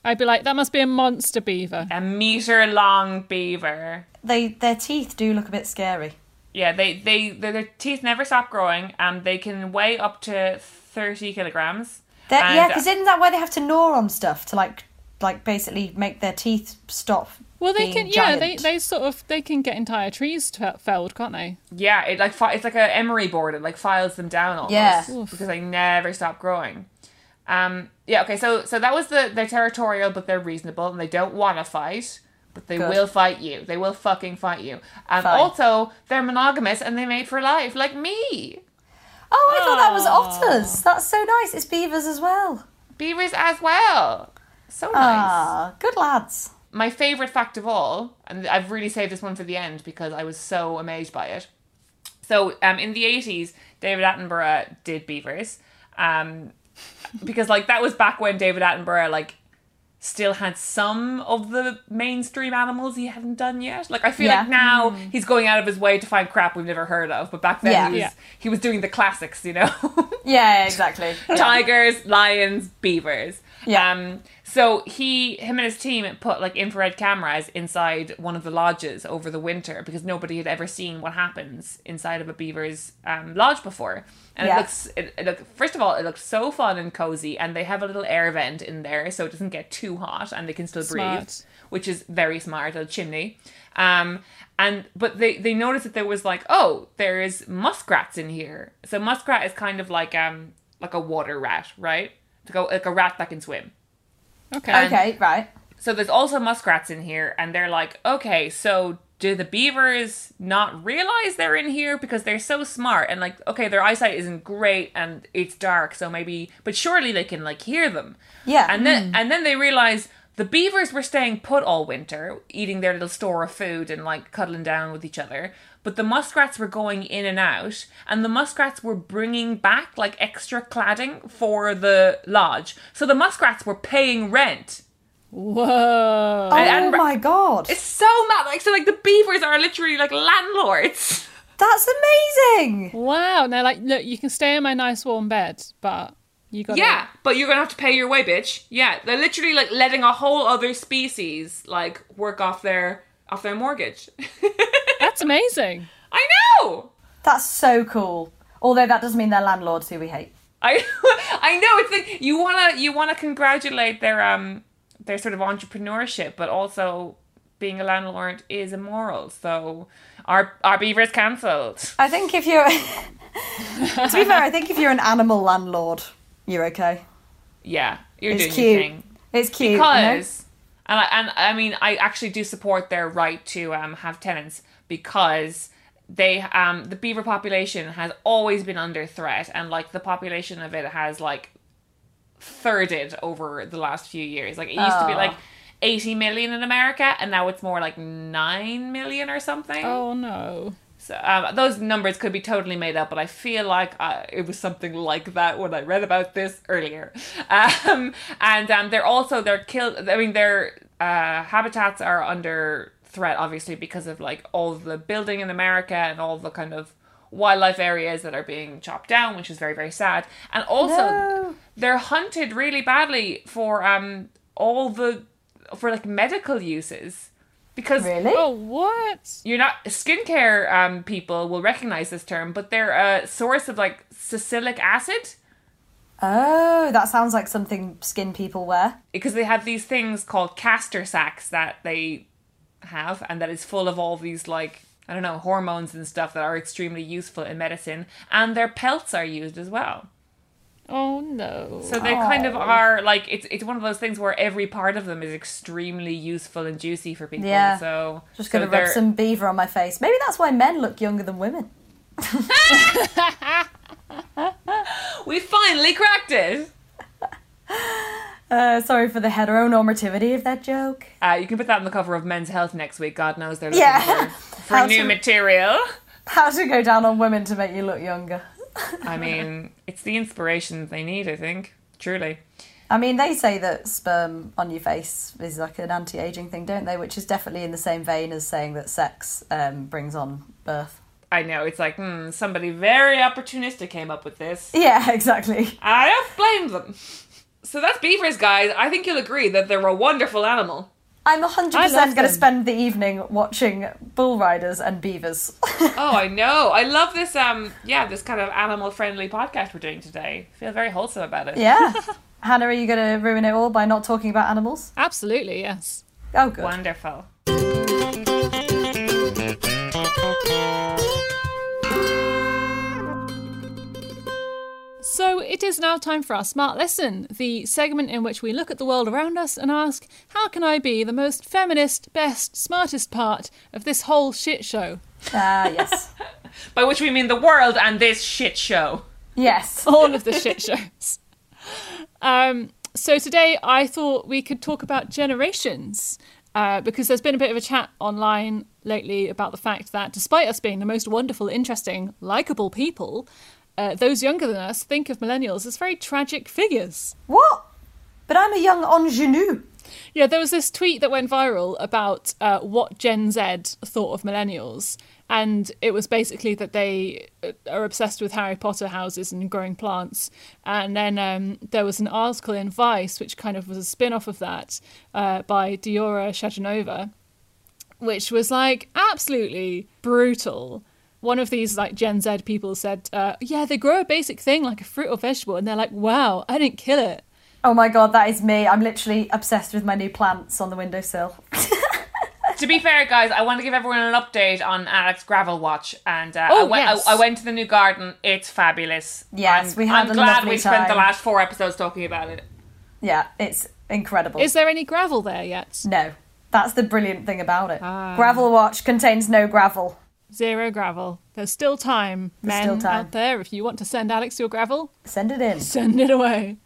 I'd be like, that must be a monster beaver. A meter long beaver. They, their teeth do look a bit scary. Yeah, they, they their, their teeth never stop growing, and they can weigh up to 30 kilograms. They're, And- uh, yeah, because isn't that why they have to gnaw on stuff to like like basically make their teeth stop. Well, they being can. Yeah, they, giant. they sort of they can get entire trees fe- felled, can't they? Yeah, it like fi- it's like a emery board. It like files them down almost Yeah. Oof. because they never stop growing. Um, yeah, okay, so so that was the they're territorial, but they're reasonable and they don't want to fight, but they Good. will fight you. They will fucking fight you. Um, Fine. also, they're monogamous and they mate for life, like me. Oh, I thought that was otters. That's so nice. It's beavers as well. Beavers as well. So nice. Ah, good lads. My favorite fact of all, and I've really saved this one for the end because I was so amazed by it. So, um, in the eighties, David Attenborough did beavers, um, because like that was back when David Attenborough like still had some of the mainstream animals he hadn't done yet. Like I feel Yeah. like now he's going out of his way to find crap we've never heard of, but back then Yeah. he was Yeah. he was doing the classics, you know. Yeah, exactly. [LAUGHS] tigers, lions, beavers. Yeah. Um, so he, him and his team put like infrared cameras inside one of the lodges over the winter because nobody had ever seen what happens inside of a beaver's um, lodge before. And Yeah. it looks, it, it look, first of all, it looks so fun and cozy, and they have a little air vent in there so it doesn't get too hot and they can still breathe, which is very smart. A chimney. Um, and but they they noticed that there was like oh there is muskrats in here. So muskrat is kind of like um like a water rat, right? To go like a rat that can swim. Okay. Okay, right. So there's also muskrats in here, and they're like, okay, so do the beavers not realize they're in here because they're so smart and like, okay, their eyesight isn't great and it's dark, so maybe, but surely they can like hear them. Yeah. And then hmm. and then they realize the beavers were staying put all winter, eating their little store of food and like cuddling down with each other. But the muskrats were going in and out, and the muskrats were bringing back like extra cladding for the lodge. So the muskrats were paying rent. Whoa. Oh and- my god. It's so mad. Like so, like the beavers are literally like landlords. That's amazing. Wow. Now, like, look, you can stay in my nice warm bed, but you got Yeah, but you're gonna have to pay your way, bitch. Yeah, they're literally like letting a whole other species like work off their off their mortgage. [LAUGHS] That's amazing. I know. That's so cool. Although that doesn't mean they're landlords who we hate. I [LAUGHS] I know it's like you wanna you wanna congratulate their um their sort of entrepreneurship, but also being a landlord is immoral. So our our beaver's cancelled. I think if you're [LAUGHS] To be fair, I think if you're an animal landlord, you're okay. Yeah, you're It's doing cute. your thing. It's cute. you know? because and I, and I mean I actually do support their right to um have tenants because they um the beaver population has always been under threat and like the population of it has like thirded over the last few years like it used to be Oh. like 80 million in America and now it's more like 9 million or something Oh, no. so um, those numbers could be totally made up, but I feel like uh, it was something like that when I read about this earlier. [LAUGHS] Um, and um, they're also they're killed. I mean, their uh, habitats are under threat, obviously, because of like all the building in America and all the kind of wildlife areas that are being chopped down, which is very very sad. And also, No. they're hunted really badly for um all the for like medical uses because Really? Oh, what? you're not skincare um people will recognize this term, but they're a source of like salicylic acid Oh, that sounds like something skin people wear. because they have these things called castor sacs that they have, and that is full of all these like I don't know hormones and stuff that are extremely useful in medicine, and their pelts are used as well. Oh, no. So they kind of oh. are like it's it's one of those things where every part of them is extremely useful and juicy for people. Yeah. So Just so gonna rub some beaver on my face. Maybe that's why men look younger than women. [LAUGHS] We finally cracked it. Uh, sorry for the heteronormativity of that joke. Uh, you can put that on the cover of Men's Health next week. God knows they're looking Yeah. for, [LAUGHS] for new to- material. How to go down on women to make you look younger. I mean, it's the inspiration they need, I think. Truly. I mean, they say that sperm on your face is like an anti-aging thing, don't they? Which is definitely in the same vein as saying that sex um, brings on birth. I know, it's like, hmm, somebody very opportunistic came up with this. Yeah, [LAUGHS] exactly. I don't blame them. So that's beavers, guys. I think you'll agree that they're a wonderful animal. I'm 100% going to spend the evening watching bull riders and beavers. [LAUGHS] Oh, I know. I love this, um, yeah, this kind of animal friendly podcast we're doing today. I feel very wholesome about it. yeah. [LAUGHS] Hannah, are you going to ruin it all by not talking about animals? Absolutely, yes. Oh, good. Wonderful. So it is now time for our Smart Lesson, the segment in which we look at the world around us and ask, how can I be the most feminist, best, smartest part of this whole shit show? Ah, yes. [LAUGHS] By which we mean the world and this shit show. yes. [LAUGHS] all of the shit shows. Um, so today I thought we could talk about generations. Uh, because there's been a bit of a chat online lately about the fact that despite us being the most wonderful, interesting, likable people, uh, those younger than us think of millennials as very tragic figures. What? But I'm a young ingenue. Yeah, there was this tweet that went viral about uh, what Gen Z thought of millennials, and it was basically that they uh, are obsessed with Harry Potter houses and growing plants. And then um, there was an article in Vice, which kind of was a spin off of that, uh, by Diyora Shadijanova, which was like absolutely brutal. One of these like Gen Z people said, uh, "Yeah, they grow a basic thing like a fruit or vegetable," and they're like, "Wow, I didn't kill it." Oh my god, that is me. I'm literally obsessed with my new plants on the windowsill. [LAUGHS] To be fair, guys, I want to give everyone an update on Alex Gravel Watch, and uh, Oh, I, went, yes. I, I went to the new garden. It's fabulous. Yes, I'm, we had I'm a glad we spent the last four episodes talking about it. yeah, it's incredible. Is there any gravel there yet? No, that's the brilliant thing about it. Ah. Gravel watch contains no gravel. Zero gravel. There's still time, men still time. out there. If you want to send Alex your gravel, Send it in. send it away.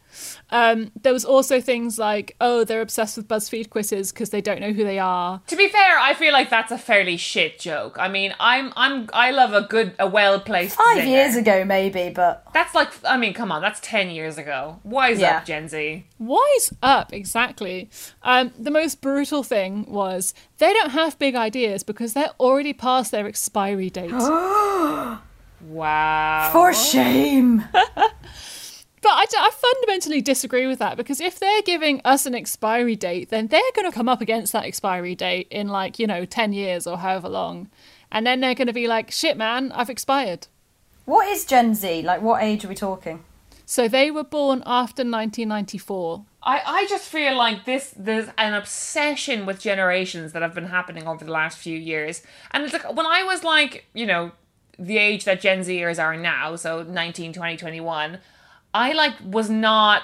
Um, there was also things like, oh, they're obsessed with BuzzFeed quizzes because they don't know who they are. To be fair, I feel like that's a fairly shit joke. I mean, I'm I'm I love a good a well placed Five years ago, maybe, but That's like I mean, come on, that's ten years ago. Wise Yeah. up, Gen Z. Wise up, exactly. Um, the most brutal thing was they don't have big ideas because they're already past their expiry date. [GASPS] Wow. for shame. [LAUGHS] But I fundamentally disagree with that because if they're giving us an expiry date, then they're going to come up against that expiry date in like, you know, 10 years or however long. And then they're going to be like, shit, man, I've expired. what is Gen Z? Like, what age are we talking? So they were born after 1994. I, I just feel like this there's an obsession with generations that have been happening over the last few years. And it's like when I was like, you know, the age that Gen Zers are now, so 19, 20, 21, I like was not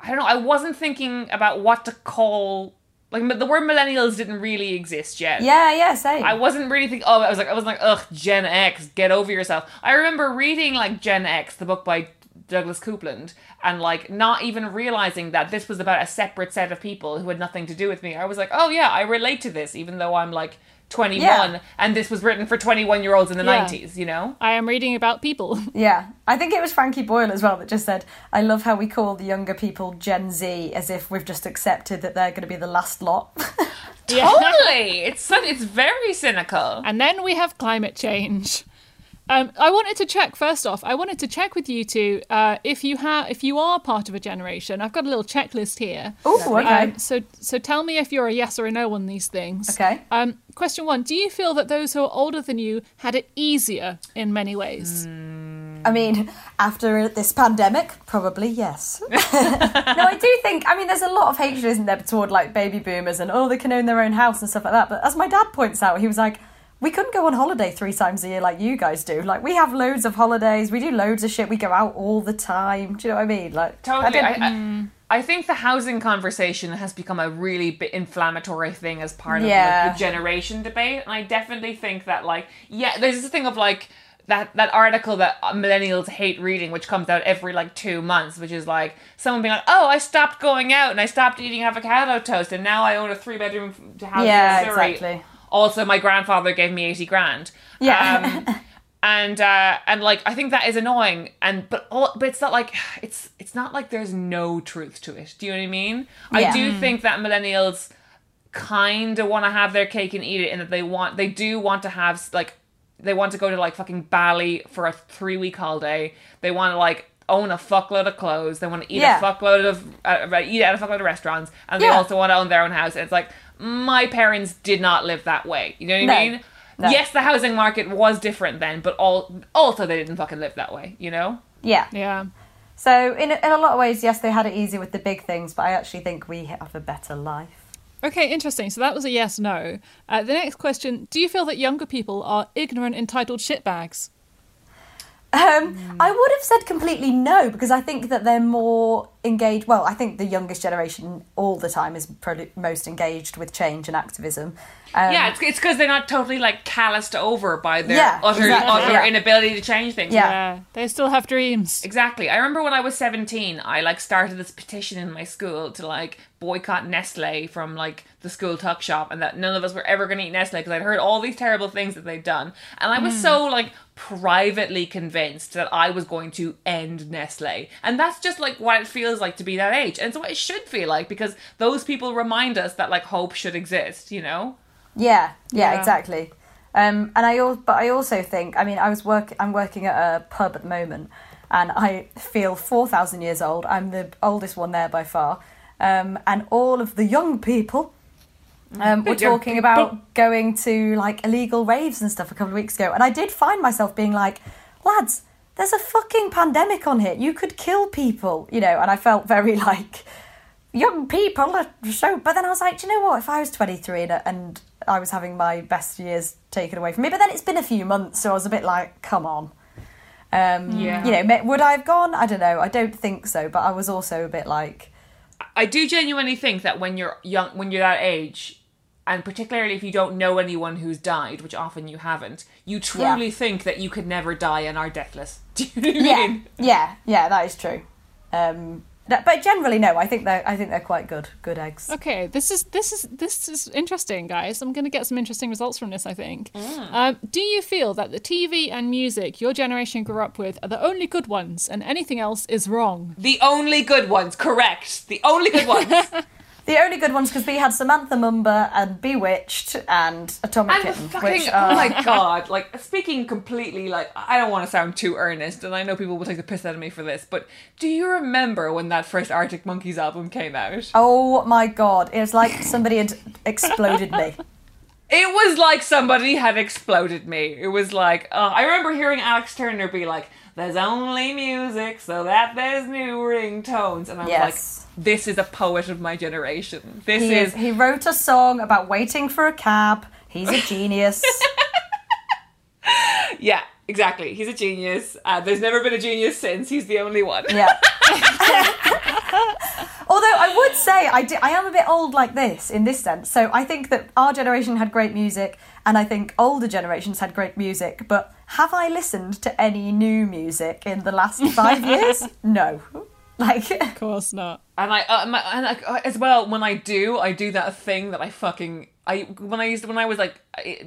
I don't know, I wasn't thinking about what to call like the word millennials didn't really exist yet. Yeah, yeah, same. I wasn't really thinking. Oh, I was like, I was like, ugh, Gen X, get over yourself. I remember reading like Gen X, the book by Douglas Coupland, and like not even realizing that this was about a separate set of people who had nothing to do with me. I was like, oh yeah, I relate to this, even though I'm like 21, Yeah. and this was written for 21 year olds in the Yeah. 90s. You know? I am reading about people. [LAUGHS] Yeah, I think it was Frankie Boyle as well that just said, I love how we call the younger people Gen Z as if we've just accepted that they're going to be the last lot. [LAUGHS] Totally. it's it's very cynical. And then we have climate change. Um, I wanted to check first off. I wanted to check with you two uh, if you have if you are part of a generation. I've got a little checklist here. Oh, okay. Um, so so tell me if you're a yes or a no on these things. Okay. Um, question one: Do you feel that those who are older than you had it easier in many ways? I mean, after this pandemic, probably yes. [LAUGHS] no, I do think, I mean, there's a lot of hatred, isn't there, toward like baby boomers and, oh, they can own their own house and stuff like that. But as my dad points out, he was like, we couldn't go on holiday three times a year like you guys do. Like, we have loads of holidays, we do loads of shit, we go out all the time. Do you know what I mean? Like, Totally. I I, don't- I, think the housing conversation has become a really bit inflammatory thing as part of like, the generation debate, and I definitely think that like yeah, there's this thing of like that that article that uh, millennials hate reading, which comes out every like two months, which is like someone being like, "Oh, I stopped going out and I stopped eating avocado toast, and now I own a three bedroom house Yeah, in Surrey." exactly. Also, my grandfather gave me eighty grand. Yeah. Um, [LAUGHS] and uh and like i think that is annoying. And but all but it's not like [SIGHS] it's it's not like there's no truth to it. Do you know what i mean? I do think that millennials kind of want to have their cake and eat it and that they want they do want to have like they want to go to like fucking bali for a three week holiday. They want to like own a fuckload of clothes. They want to eat Yeah. a fuckload of uh, eat at a fuckload of restaurants. And they also want to own their own house. And it's like my parents did not live that way you know what i mean No. Yes, the housing market was different then, but all also they didn't fucking live that way, you know? yeah. Yeah. So in a, in a lot of ways, yes, they had it easy with the big things, but I actually think we have a better life. Okay, interesting. So that was a yes no. Uh, the next question Do you feel that younger people are ignorant, entitled shitbags? Um, I would have said completely no because I think that they're more engaged. Well, I think the youngest generation all the time is probably most engaged with change and activism. Um, yeah, it's it's because they're not totally like calloused over by their Yeah, utter exactly, utter yeah. inability to change things. Yeah. Yeah, they still have dreams. Exactly. I remember when I was 17, I like started this petition in my school to like boycott Nestle from like the school tuck shop and that none of us were ever going to eat Nestle because I'd heard all these terrible things that they'd done. And I was so like privately convinced that I was going to end Nestle. And that's just like what it feels like to be that age. And it's what it should feel like because those people remind us that like hope should exist, you know? Yeah, yeah, Yeah. exactly. Um, and I al- but I also think, I mean, I was work, I'm working at a pub at the moment, and I feel four thousand years old. I'm the oldest one there by far, um, and all of the young people. Um, were talking about going to like illegal raves and stuff a couple of weeks ago, and I did find myself being like, "Lads, there's a fucking pandemic on here. You could kill people," you know. And I felt very [LAUGHS] like, young people are so but then i was like do you know what if i was 23 and, and i was having my best years taken away from me but then it's been a few months so i was a bit like come on um Yeah. you know would i have gone i don't know i don't think so but i was also a bit like I do genuinely think that when you're young, when you're that age, and particularly if you don't know anyone who's died, which often you haven't, you truly Yeah. think that you could never die and are deathless. [LAUGHS] Do you know what I yeah mean? yeah yeah that is true um that- but generally no i think they're i think they're quite good good eggs Okay, this is this is this is interesting, guys. I'm going to get some interesting results from this. I think. Um, do you feel that the TV and music your generation grew up with are the only good ones, and anything else is wrong? The only good ones, correct. The only good ones. [LAUGHS] the only good ones because we had samantha mumba and bewitched and atomic and kitten fucking, which oh my [LAUGHS] god, like, speaking completely, like, I don't want to sound too earnest, and I know people will take the piss out of me for this, but do you remember when that first Arctic Monkeys album came out? Oh my god, it's like somebody had exploded me. It was like somebody had exploded me. It was like uh, I remember hearing Alex Turner be like, "There's only music, so that there's new ringtones," and I was Yes. like, "This is a poet of my generation. This He, is is, he wrote a song about waiting for a cab. He's a [LAUGHS] genius. yeah, exactly. He's a genius. Uh, there's never been a genius since. He's the only one." yeah. [LAUGHS] Although I would say I, do, I am a bit old like this in this sense. So I think that our generation had great music, and I think older generations had great music. But have I listened to any new music in the last five [LAUGHS] years? No. Like, Of course not. And I, uh, my, and I, uh, as well, when I do, I do that thing that I fucking, I when I used when I was like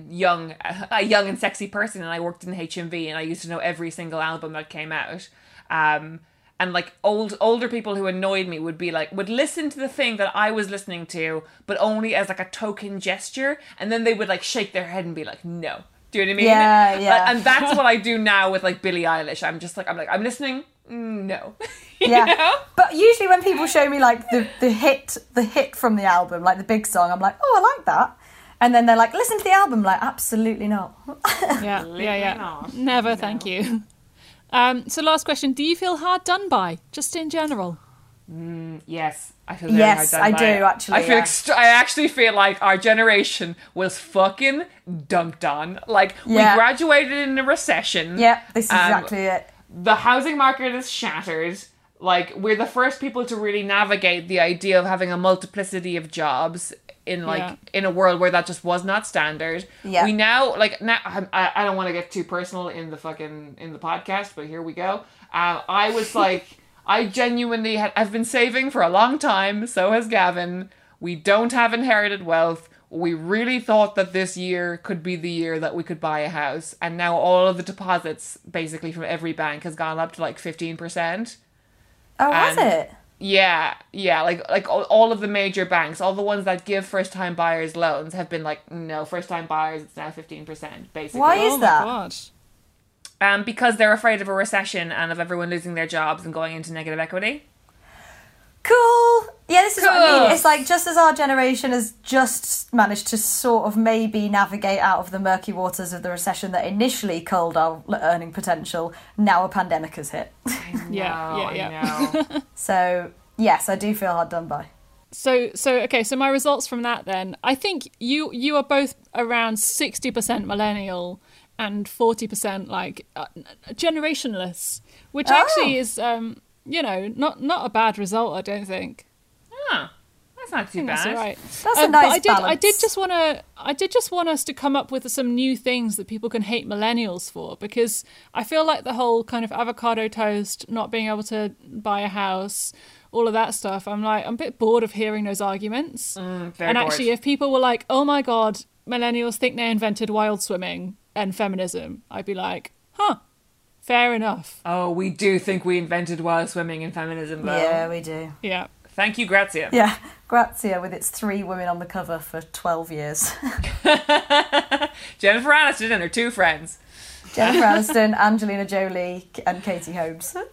young, a young and sexy person, and I worked in HMV, and I used to know every single album that came out. Um, and like old older people who annoyed me would be like would listen to the thing that I was listening to, but only as like a token gesture, and then they would like shake their head and be like, no. Do you know what I mean? Yeah, Like, yeah. and that's [LAUGHS] what I do now with like Billie Eilish. I'm just like I'm like I'm listening. Mm, No. [LAUGHS] You yeah. know? But usually when people show me like the, the hit the hit from the album, like the big song, I'm like, oh, I like that. And then they're like, listen to the album. I'm like, absolutely not. [LAUGHS] Yeah, yeah, yeah. not. Never, thank you. Um, so, last question: Do you feel hard done by, just in general? Yes, I feel Yes, I do, it. actually, I feel yeah. ext- I actually feel like our generation was fucking dunked on. Like Yeah. we graduated in a recession. yeah, this is Um, exactly it. The housing market is shattered. Like we're the first people to really navigate the idea of having a multiplicity of jobs in like Yeah. in a world where that just was not standard. Yeah. We now like now I, I I don't want to get too personal in the fucking in the podcast, but here we go. Um, I was like I genuinely had I've been saving for a long time. So has Gavin. We don't have inherited wealth. We really thought that this year could be the year that we could buy a house, and now all of the deposits, basically from every bank, has gone up to like fifteen percent. Oh, has and- it? Yeah, yeah, like like all, all of the major banks, all the ones that give first time buyers loans have been like, no, first time buyers it's now fifteen percent basically. Why is oh my that? God! Um, because they're afraid of a recession and of everyone losing their jobs and going into negative equity. Cool. Yeah, this is what I mean. Cool. It's like just as our generation has just managed to sort of maybe navigate out of the murky waters of the recession that initially culled our earning potential, now a pandemic has hit. [LAUGHS] Yeah, Oh, yeah, I yeah. know. [LAUGHS] so, yes, I do feel hard done by. So so okay, so my results from that then. I think you you are both around 60% millennial and 40% like uh, generationless, which Oh. actually is um you know, not not a bad result, I don't think. Huh. That's not too bad. that's right. That's a Um, but nice I did I did just want to I did just want us to come up with some new things that people can hate millennials for because I feel like the whole kind of avocado toast, not being able to buy a house, all of that stuff. I'm like I'm a bit bored of hearing those arguments. Mm, and bored. actually, if people were like, "Oh my god, millennials think they invented wild swimming and feminism," I'd be like, "Huh, fair enough." Oh, we do think we invented wild swimming and feminism, though. Yeah, we do. Yeah. Thank you, Grazia. Yeah, Grazia with its three women on the cover for 12 years. [LAUGHS] Jennifer Aniston and her two friends. Jennifer [LAUGHS] Aniston, Angelina Jolie, and Katie Holmes. [LAUGHS]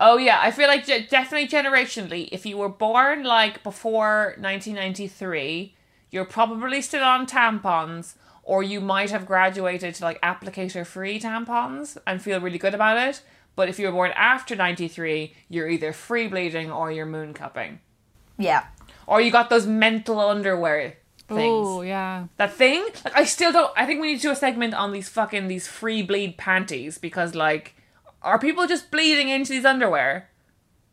Oh yeah, I feel like definitely generationally, if you were born like before 1993, you're probably still on tampons, or you might have graduated to like applicator-free tampons and feel really good about it. But if you were born after 93, you're either free bleeding or you're moon cupping, Yeah. or you got those mental underwear things. Oh yeah. That thing, like I still don't. I think we need to do a segment on these fucking these free bleed panties because like, are people just bleeding into these underwear?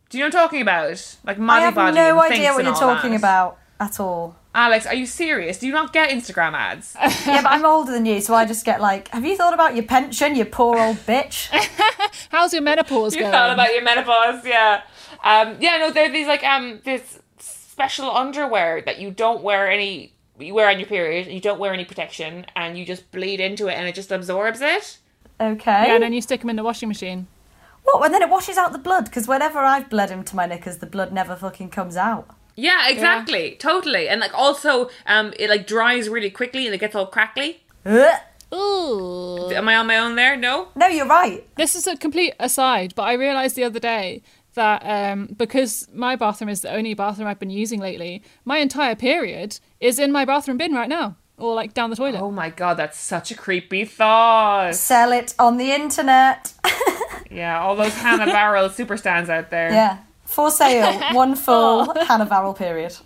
Do you know what I'm talking about? Like I have body. no and idea what you're talking that. about at all. Alex, are you serious? Do you not get Instagram ads? [LAUGHS] Yeah, but I'm older than you, so I just get like, have you thought about your pension, you poor old bitch? [LAUGHS] How's your menopause you going? thought about your menopause, yeah. Um, yeah, no, there are these like um this special underwear that you don't wear any. You wear on your period, and you don't wear any protection, and you just bleed into it, and it just absorbs it. Okay. yeah, and then you stick them in the washing machine. What? And then it washes out the blood because whenever I've bled into my knickers, the blood never fucking comes out. Yeah, exactly, totally, and like also, um, it like dries really quickly and it gets all crackly. Ugh. Ooh. Am I on my own there? No. No, you're right. This is a complete aside, but I realised the other day that um, because my bathroom is the only bathroom I've been using lately, my entire period is in my bathroom bin right now, or like down the toilet. Oh my god, that's such a creepy thought. Sell it on the internet. [LAUGHS] Yeah, all those Hannah Varrall super stands out there. yeah. For sale, [LAUGHS] one full Hannah Varrall period.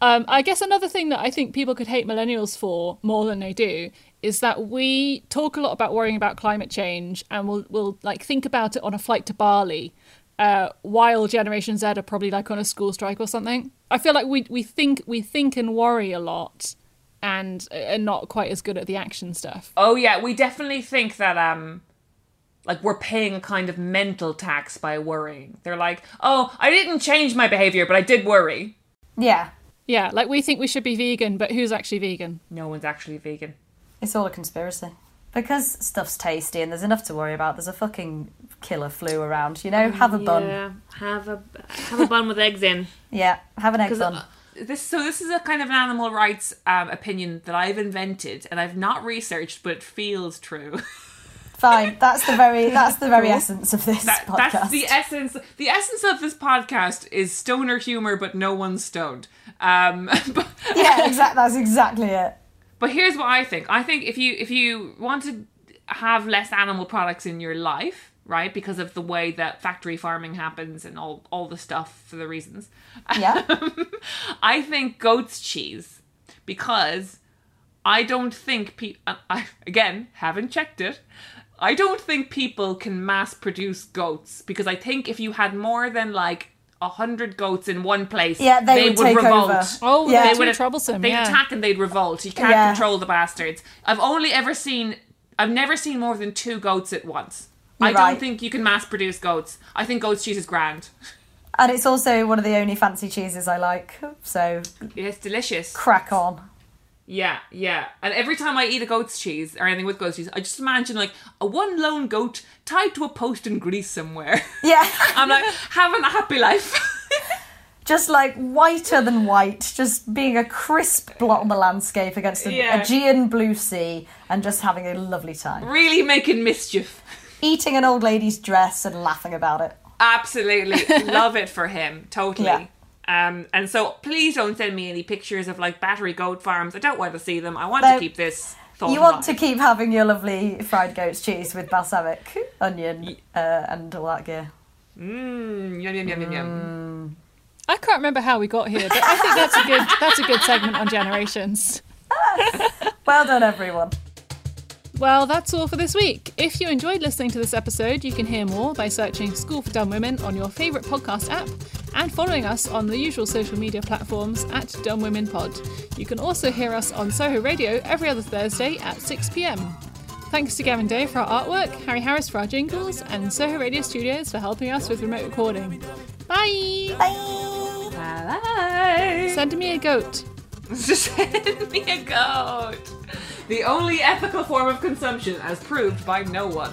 Um, I guess another thing that I think people could hate millennials for more than they do is that we talk a lot about worrying about climate change, and we'll we'll like think about it on a flight to Bali, uh, while Generation Z are probably like on a school strike or something. I feel like we we think we think and worry a lot, and are not quite as good at the action stuff. Oh yeah, we definitely think that um like we're paying a kind of mental tax by worrying. They're like, "Oh, I didn't change my behavior, but I did worry." Yeah. Yeah, like we think we should be vegan, but who's actually vegan? No one's actually vegan. It's all a conspiracy. Because stuff's tasty and there's enough to worry about. There's a fucking killer flu around, you know? Have a bun. have a have a bun with eggs in. Yeah, have an egg bun. uh, this so this is a kind of an animal rights um, opinion that I've invented and I've not researched, but it feels true. [LAUGHS] Fine. That's the very that's the very essence of this That, podcast. that's the essence. The essence of this podcast is stoner humor, but no one's stoned. Um, [LAUGHS] but, yeah, exactly. That's exactly it. but here's what I think. I think if you if you want to have less animal products in your life, right, because of the way that factory farming happens and all all the stuff for the reasons, Yeah. [LAUGHS] I think goat's cheese because I don't think pe- uh, I again haven't checked it. I don't think people can mass produce goats because I think if you had more than like a hundred goats in one place, Yeah, they would take revolt. over. Oh, Yeah. they're They too would- troublesome. They'd yeah. attack and they'd revolt. You can't Yeah. control the bastards. I've only ever seen. I've never seen more than two goats at once. I You're don't right. think you can mass produce goats. I think goat's cheese is grand. And it's also one of the only fancy cheeses I like. So It's delicious. crack on. Yeah, yeah. And every time I eat a goat's cheese or anything with goat's cheese, I just imagine like a one lone goat tied to a post in Greece somewhere. Yeah. [LAUGHS] I'm like having a happy life. [LAUGHS] just like whiter than white, just being a crisp blot on the landscape against an Yeah. Aegean blue sea and just having a lovely time. really making mischief. Eating an old lady's dress and laughing about it. Absolutely. [LAUGHS] Love it for him. Totally. Yeah. Um, and so please don't send me any pictures of like battery goat farms. I don't want to see them. I want No. to keep this thought You want alive. to keep having your lovely fried goat's cheese with balsamic, onion, uh, and all that gear. Mm, yum, yum, yum, yum, yum. I can't remember how we got here, but I think that's a good that's a good segment on generations. [LAUGHS] Well done, everyone. Well, that's all for this week. If you enjoyed listening to this episode, you can hear more by searching School for Dumb Women on your favourite podcast app and following us on the usual social media platforms at Dumb Women Pod. You can also hear us on Soho Radio every other Thursday at 6 pm. Thanks to Gavin Day for our artwork, Harry Harris for our jingles, and Soho Radio Studios for helping us with remote recording. Bye! Bye. Bye! Send me a goat. [LAUGHS] Send me a goat. The only ethical form of consumption as proved by no one.